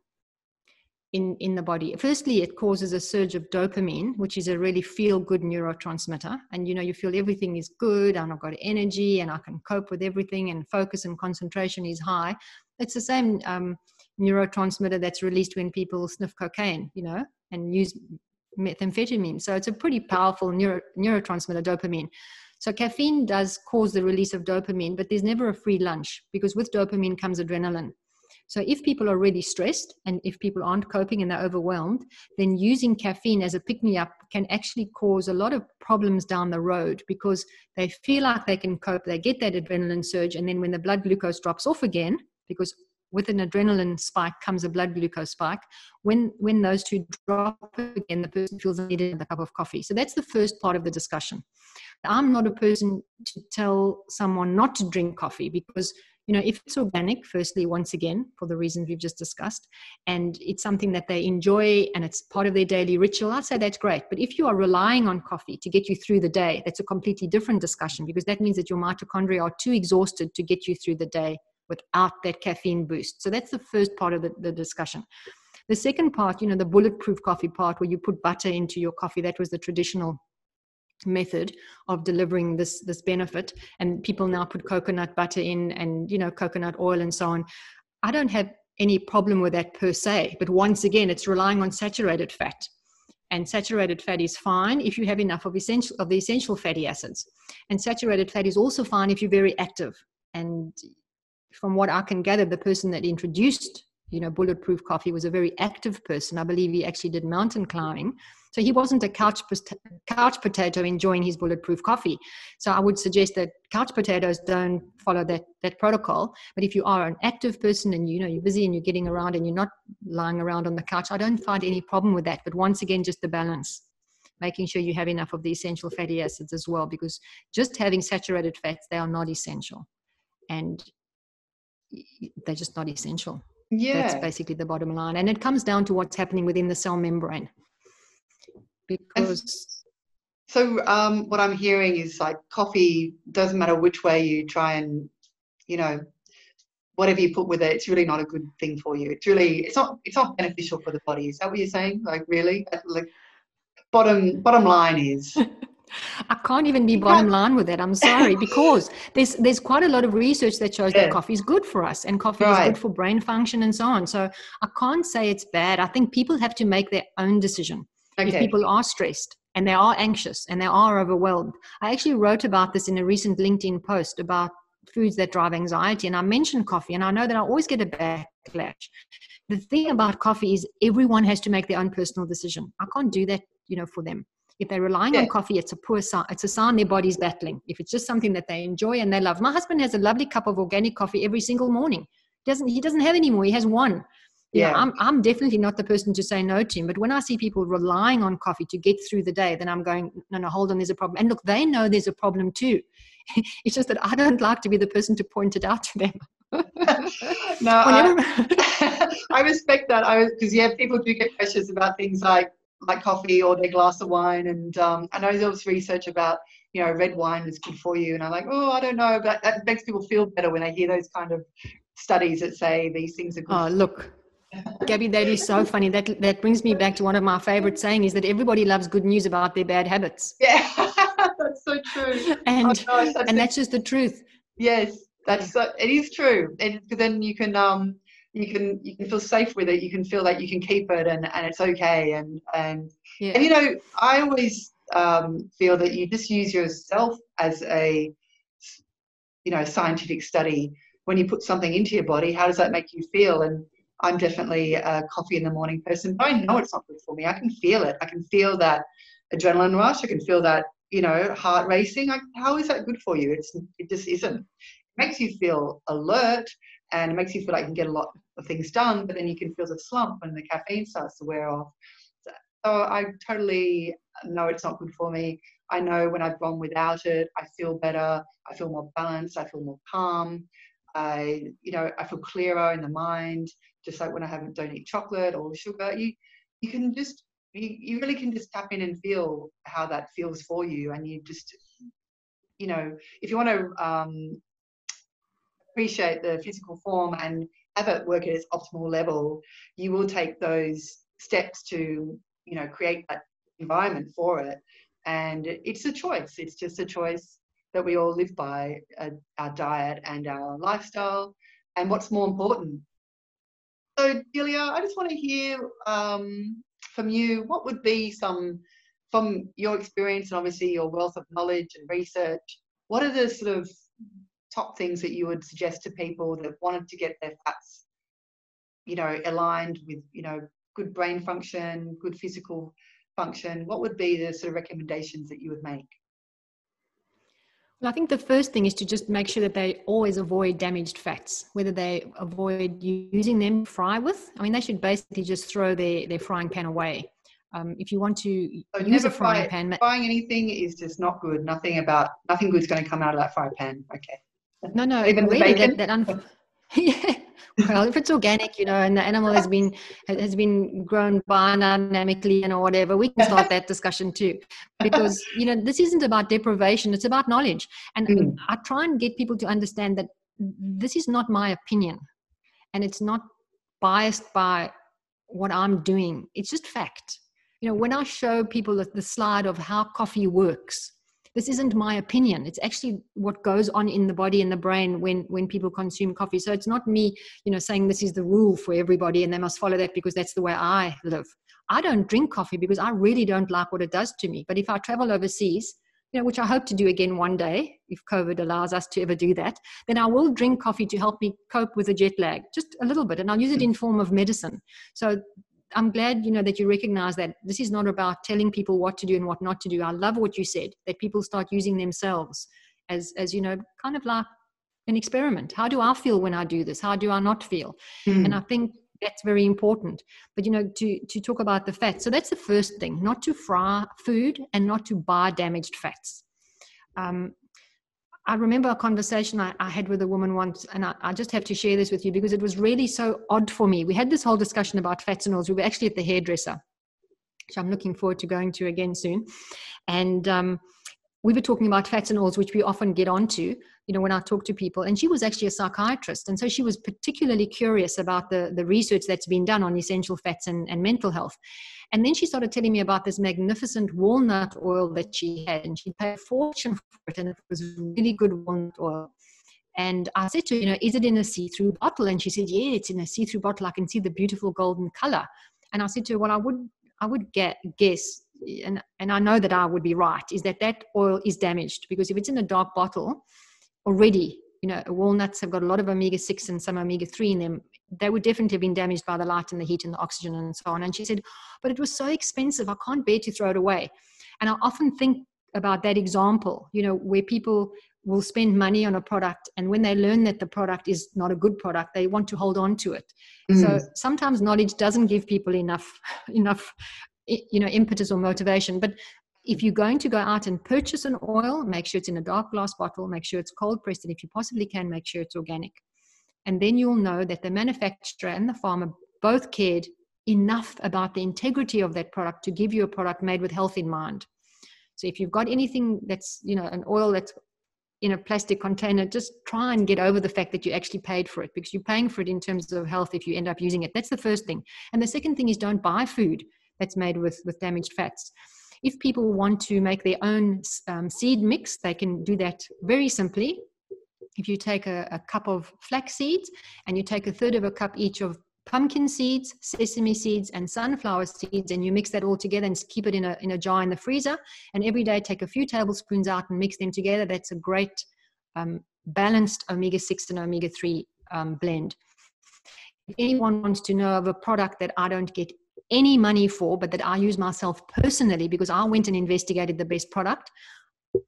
in, in the body. Firstly, it causes a surge of dopamine, which is a really feel good neurotransmitter. And you know, you feel everything is good and I've got energy and I can cope with everything and focus and concentration is high. It's the same um, neurotransmitter that's released when people sniff cocaine, you know, and use methamphetamine. So it's a pretty powerful neuro, neurotransmitter, dopamine. So caffeine does cause the release of dopamine, but there's never a free lunch because with dopamine comes adrenaline. So if people are really stressed and if people aren't coping and they're overwhelmed, then using caffeine as a pick me up can actually cause a lot of problems down the road because they feel like they can cope, they get that adrenaline surge, and then when the blood glucose drops off again, because with an adrenaline spike comes a blood glucose spike. When when those two drop again, the person feels they need a cup of coffee. So that's the first part of the discussion. I'm not a person to tell someone not to drink coffee because you know if it's organic firstly once again for the reasons we've just discussed and it's something that they enjoy and it's part of their daily ritual i'd say that's great. But if you are relying on coffee to get you through the day that's a completely different discussion because that means that your mitochondria are too exhausted to get you through the day without that caffeine boost. So that's the first part of the, the discussion. The second part you know the bulletproof coffee part where you put butter into your coffee that was the traditional method of delivering this this benefit. And people now put coconut butter in and you know coconut oil and so on. I don't have any problem with that per se but once again it's relying on saturated fat. And saturated fat is fine if you have enough of essential of the essential fatty acids. And saturated fat is also fine if you're very active. And from what i can gather the person that introduced you know bulletproof coffee was a very active person i believe he actually did mountain climbing so he wasn't a couch couch potato enjoying his bulletproof coffee. So I would suggest that couch potatoes don't follow that that protocol. But if you are an active person and you know you're busy and you're getting around and you're not lying around on the couch, I don't find any problem with that. But once again, just the balance making sure you have enough of the essential fatty acids as well because just having saturated fats they are not essential and they're just not essential yeah. that's basically the bottom line. And it comes down to what's happening within the cell membrane. Because so um, what i'm hearing is like coffee doesn't matter which way you try and you know whatever you put with it it's really not a good thing for you. It's really it's not it's not beneficial for the body. Is that what you're saying? Like really? Like bottom bottom line is I can't even be bottom line with that. I'm sorry because there's there's quite a lot of research that shows yeah. that coffee is good for us and coffee right. is good for brain function and so on. So I can't say it's bad. I think people have to make their own decision. Okay. If people are stressed and they are anxious and they are overwhelmed. I actually wrote about this in a recent LinkedIn post about foods that drive anxiety. And I mentioned coffee, and I know that I always get a backlash. The thing about coffee is everyone has to make their own personal decision. I can't do that, you know, for them. If they're relying yeah. on coffee, it's a poor sign. It's a sign their body's battling. If it's just something that they enjoy and they love. My husband has a lovely cup of organic coffee every single morning. He doesn't he doesn't have any more. He has one yeah. Know, I'm, I'm definitely not the person to say no to him. But when I see people relying on coffee to get through the day, then I'm going, no, no, hold on, there's a problem. And look, they know there's a problem too. it's just that I don't like to be the person to point it out to them. no, I, I, respect that. I because yeah, people do get precious about things like like coffee or their glass of wine, and um, I know there was research about you know red wine is good for you, and I'm like, oh, I don't know, but that makes people feel better when they hear those kind of studies that say these things are good. Oh, look, Gabby, that is so funny. That that brings me back to one of my favorite saying is that everybody loves good news about their bad habits. Yeah, that's so true. And oh, and that's just the truth. Yes, that's so, it is true. And then you can um you can you can feel safe with it. You can feel that you can keep it and and it's okay. And and yeah. and you know I always um, feel that you just use yourself as a you know scientific study when you put something into your body how does that make you feel and I'm definitely a coffee in the morning person, but I know it's not good for me. I can feel it. I can feel that adrenaline rush. I can feel that, you know, heart racing. I, how is that good for you? It's, it just isn't. makes you feel alert and it makes you feel like you can get a lot of things done, but then you can feel the slump when the caffeine starts to wear off. So I totally know it's not good for me. I know when I've gone without it, I feel better. I feel more balanced. I feel more calm. I, you know, I feel clearer in the mind. Just like when I haven't don't eat chocolate or sugar, you you can just you, you really can just tap in and feel how that feels for you, and you just, you know, if you want to um, appreciate the physical form and have it work at its optimal level, you will take those steps to, you know, create that environment for it. And it's a choice. It's just a choice that we all live by uh, our diet and our lifestyle and what's more important. So, Delia, I just want to hear um, from you what would be some, from your experience and obviously your wealth of knowledge and research, what are the sort of top things that you would suggest to people that wanted to get their fats, you know, aligned with, you know, good brain function, good physical function? What would be the sort of recommendations that you would make? Well, I think the first thing is to just make sure that they always avoid damaged fats, whether they avoid using them to fry with. I mean, they should basically just throw their, their frying pan away. Um, if you want to so use a frying fry, pan, frying anything is just not good. Nothing about nothing good's going to come out of that fry pan. Okay. No, no, even really. That, that un- yeah, well if it's organic you know and the animal has been has been grown biodynamically and or whatever we can start that discussion too. Because you know this isn't about deprivation it's about knowledge. And mm. i try and get people to understand that this is not my opinion. And it's not biased by what i'm doing. It's just fact. You know when i show people the, the slide of how coffee works this isn't my opinion. It's actually what goes on in the body and the brain when when people consume coffee. So it's not me you know saying this is the rule for everybody and they must follow that because that's the way i live. I don't drink coffee because i really don't like what it does to me. But if i travel overseas you know, which I hope to do again one day, if COVID allows us to ever do that, then I will drink coffee to help me cope with the jet lag, just a little bit, and I'll use it in form of medicine. So I'm glad you know that you recognize that this is not about telling people what to do and what not to do. I love what you said that people start using themselves as as you know kind of like an experiment. How do I feel when I do this? How do I not feel? Mm. And I think that's very important. But you know to to talk about the fat. So that's the first thing: not to fry food and not to buy damaged fats. Um, I remember a conversation I, I, had with a woman once, and I, I, just have to share this with you because it was really so odd for me. We had this whole discussion about fats and oils. We were actually at the hairdresser, which I'm looking forward to going to again soon. And um, we were talking about fats and oils, which we often get onto, you know, when I talk to people. And she was actually a psychiatrist. And so she was particularly curious about the, the research that's been done on essential fats and, and mental health. And then she started telling me about this magnificent walnut oil that she had. And she paid a fortune for it. And it was really good walnut oil. And I said to her, you know, is it in a see-through bottle? And she said, yeah, it's in a see-through bottle. I can see the beautiful golden color. And I said to her, well, I would, I would get, guess and, and I know that I would be right, is that that oil is damaged because if it's in a dark bottle already, you know, walnuts have got a lot of omega 6 and some omega 3 in them. They would definitely have been damaged by the light and the heat and the oxygen and so on. And she said, but it was so expensive, I can't bear to throw it away. And I often think about that example, you know, where people will spend money on a product and when they learn that the product is not a good product they want to hold on to it mm. so sometimes knowledge doesn't give people enough enough you know impetus or motivation but if you're going to go out and purchase an oil make sure it's in a dark glass bottle make sure it's cold pressed and if you possibly can make sure it's organic and then you'll know that the manufacturer and the farmer both cared enough about the integrity of that product to give you a product made with health in mind so if you've got anything that's you know an oil that's in a plastic container just try and get over the fact that you actually paid for it because you're paying for it in terms of health if you end up using it that's the first thing and the second thing is don't buy food that's made with, with damaged fats. If people want to make their own um, seed mix, they can do that very simply. If you take a, a cup of flax seeds and you take a third of a cup each of pumpkin seeds, sesame seeds, and sunflower seeds, and you mix that all together and keep it in a, in a jar in the freezer. And every day take a few tablespoons out and mix them together. That's a great um, balanced omega 6 and omega 3 um, blend. If anyone wants to know of a product that I don't get any money for, but that I use myself personally because I went and investigated the best product,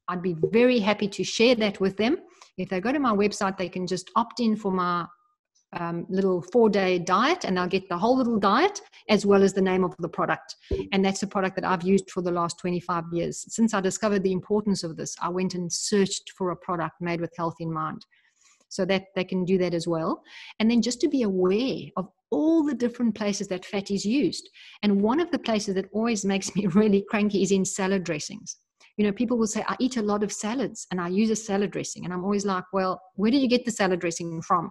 I'd be very happy to share that with them If they go to my website, they can just opt in for my um, little four day diet and they'll get the whole little diet as well as the name of the product. And that's a product that I've used for the last 25 years. Since I discovered the importance of this, I went and searched for a product made with health in mind. So that they can do that as well. And then just to be aware of all the different places that fat is used. And one of the places that always makes me really cranky is in salad dressings. You know, people will say, I eat a lot of salads and I use a salad dressing. And I'm always like, well, where do you get the salad dressing from?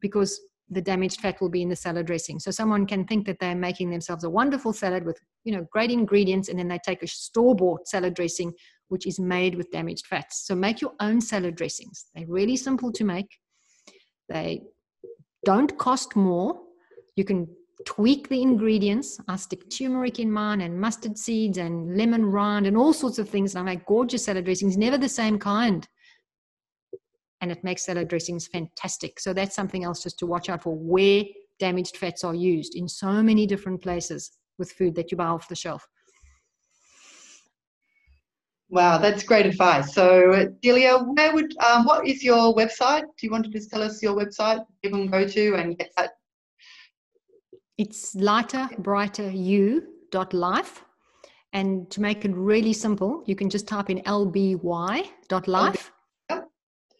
because the damaged fat will be in the salad dressing. So someone can think that they're making themselves a wonderful salad with, you know, great ingredients, and then they take a store-bought salad dressing, which is made with damaged fats. So make your own salad dressings. They're really simple to make. They don't cost more. You can tweak the ingredients. I stick turmeric in mine and mustard seeds and lemon rind and all sorts of things. And I make gorgeous salad dressings, never the same kind and it makes salad dressings fantastic. So that's something else just to watch out for where damaged fats are used in so many different places with food that you buy off the shelf. Wow, that's great advice. So, Delia, where would um, what is your website? Do you want to just tell us your website people can go to and get that? It's lighter, brighter you dot life. And to make it really simple, you can just type in lby dot life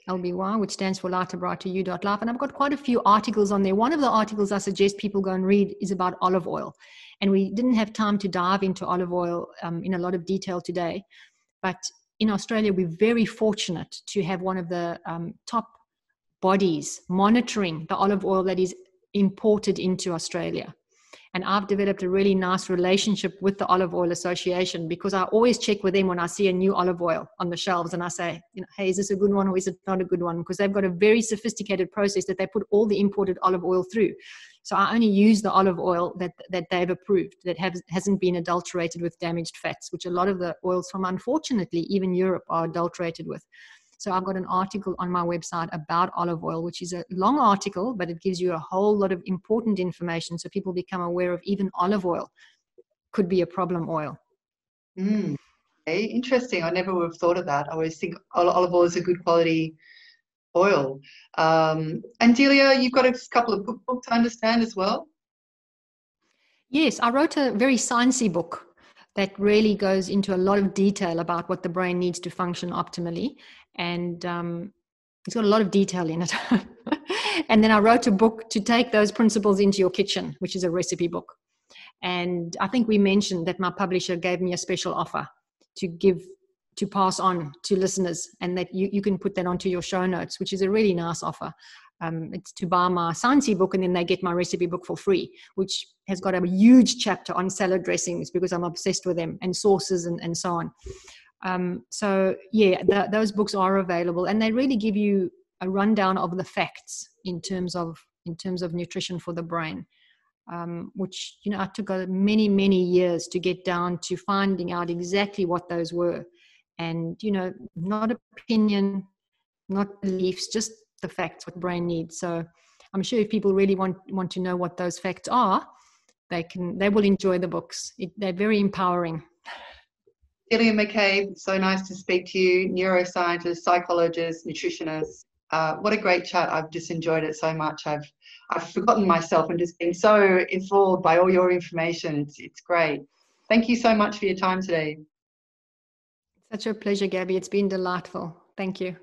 LBY, which stands for Lighter Brighter You dot Life. And I've got quite a few articles on there. One of the articles I suggest people go and read is about olive oil. And we didn't have time to dive into olive oil um, in a lot of detail today. But in Australia, we're very fortunate to have one of the um, top bodies monitoring the olive oil that is imported into Australia. And I've developed a really nice relationship with the Olive Oil Association because I always check with them when I see a new olive oil on the shelves and I say, you know, hey, is this a good one or is it not a good one? Because they've got a very sophisticated process that they put all the imported olive oil through. So I only use the olive oil that, that they've approved that have, hasn't been adulterated with damaged fats, which a lot of the oils from, unfortunately, even Europe are adulterated with. So I've got an article on my website about olive oil, which is a long article, but it gives you a whole lot of important information so people become aware of even olive oil could be a problem oil. Mm. Okay, interesting. I never would have thought of that. I always think olive oil is a good quality oil. Um, and Delia, you've got a couple of books to understand as well. Yes, I wrote a very sciencey book that really goes into a lot of detail about what the brain needs to function optimally and um, it's got a lot of detail in it. and then I wrote a book to take those principles into your kitchen, which is a recipe book. And I think we mentioned that my publisher gave me a special offer to give to pass on to listeners, and that you, you can put that onto your show notes, which is a really nice offer. Um, it's to buy my sciencey book, and then they get my recipe book for free, which has got a huge chapter on salad dressings because I'm obsessed with them and sauces and, and so on. Um, so yeah, those books are available, and they really give you a rundown of the facts in terms of in terms of nutrition for the brain. Um, which you know I took many many years to get down to finding out exactly what those were, and you know not opinion, not beliefs, just the facts what the brain needs. So I'm sure if people really want want to know what those facts are, they can they will enjoy the books. It, they're very empowering. Delia McCabe, so nice to speak to you, neuroscientist, psychologist, nutritionist. Uh, what a great chat. I've just enjoyed it so much. I've I've forgotten myself and just been so enthralled by all your information. It's it's great. Thank you so much for your time today. Such a pleasure, Gabby. It's been delightful. Thank you.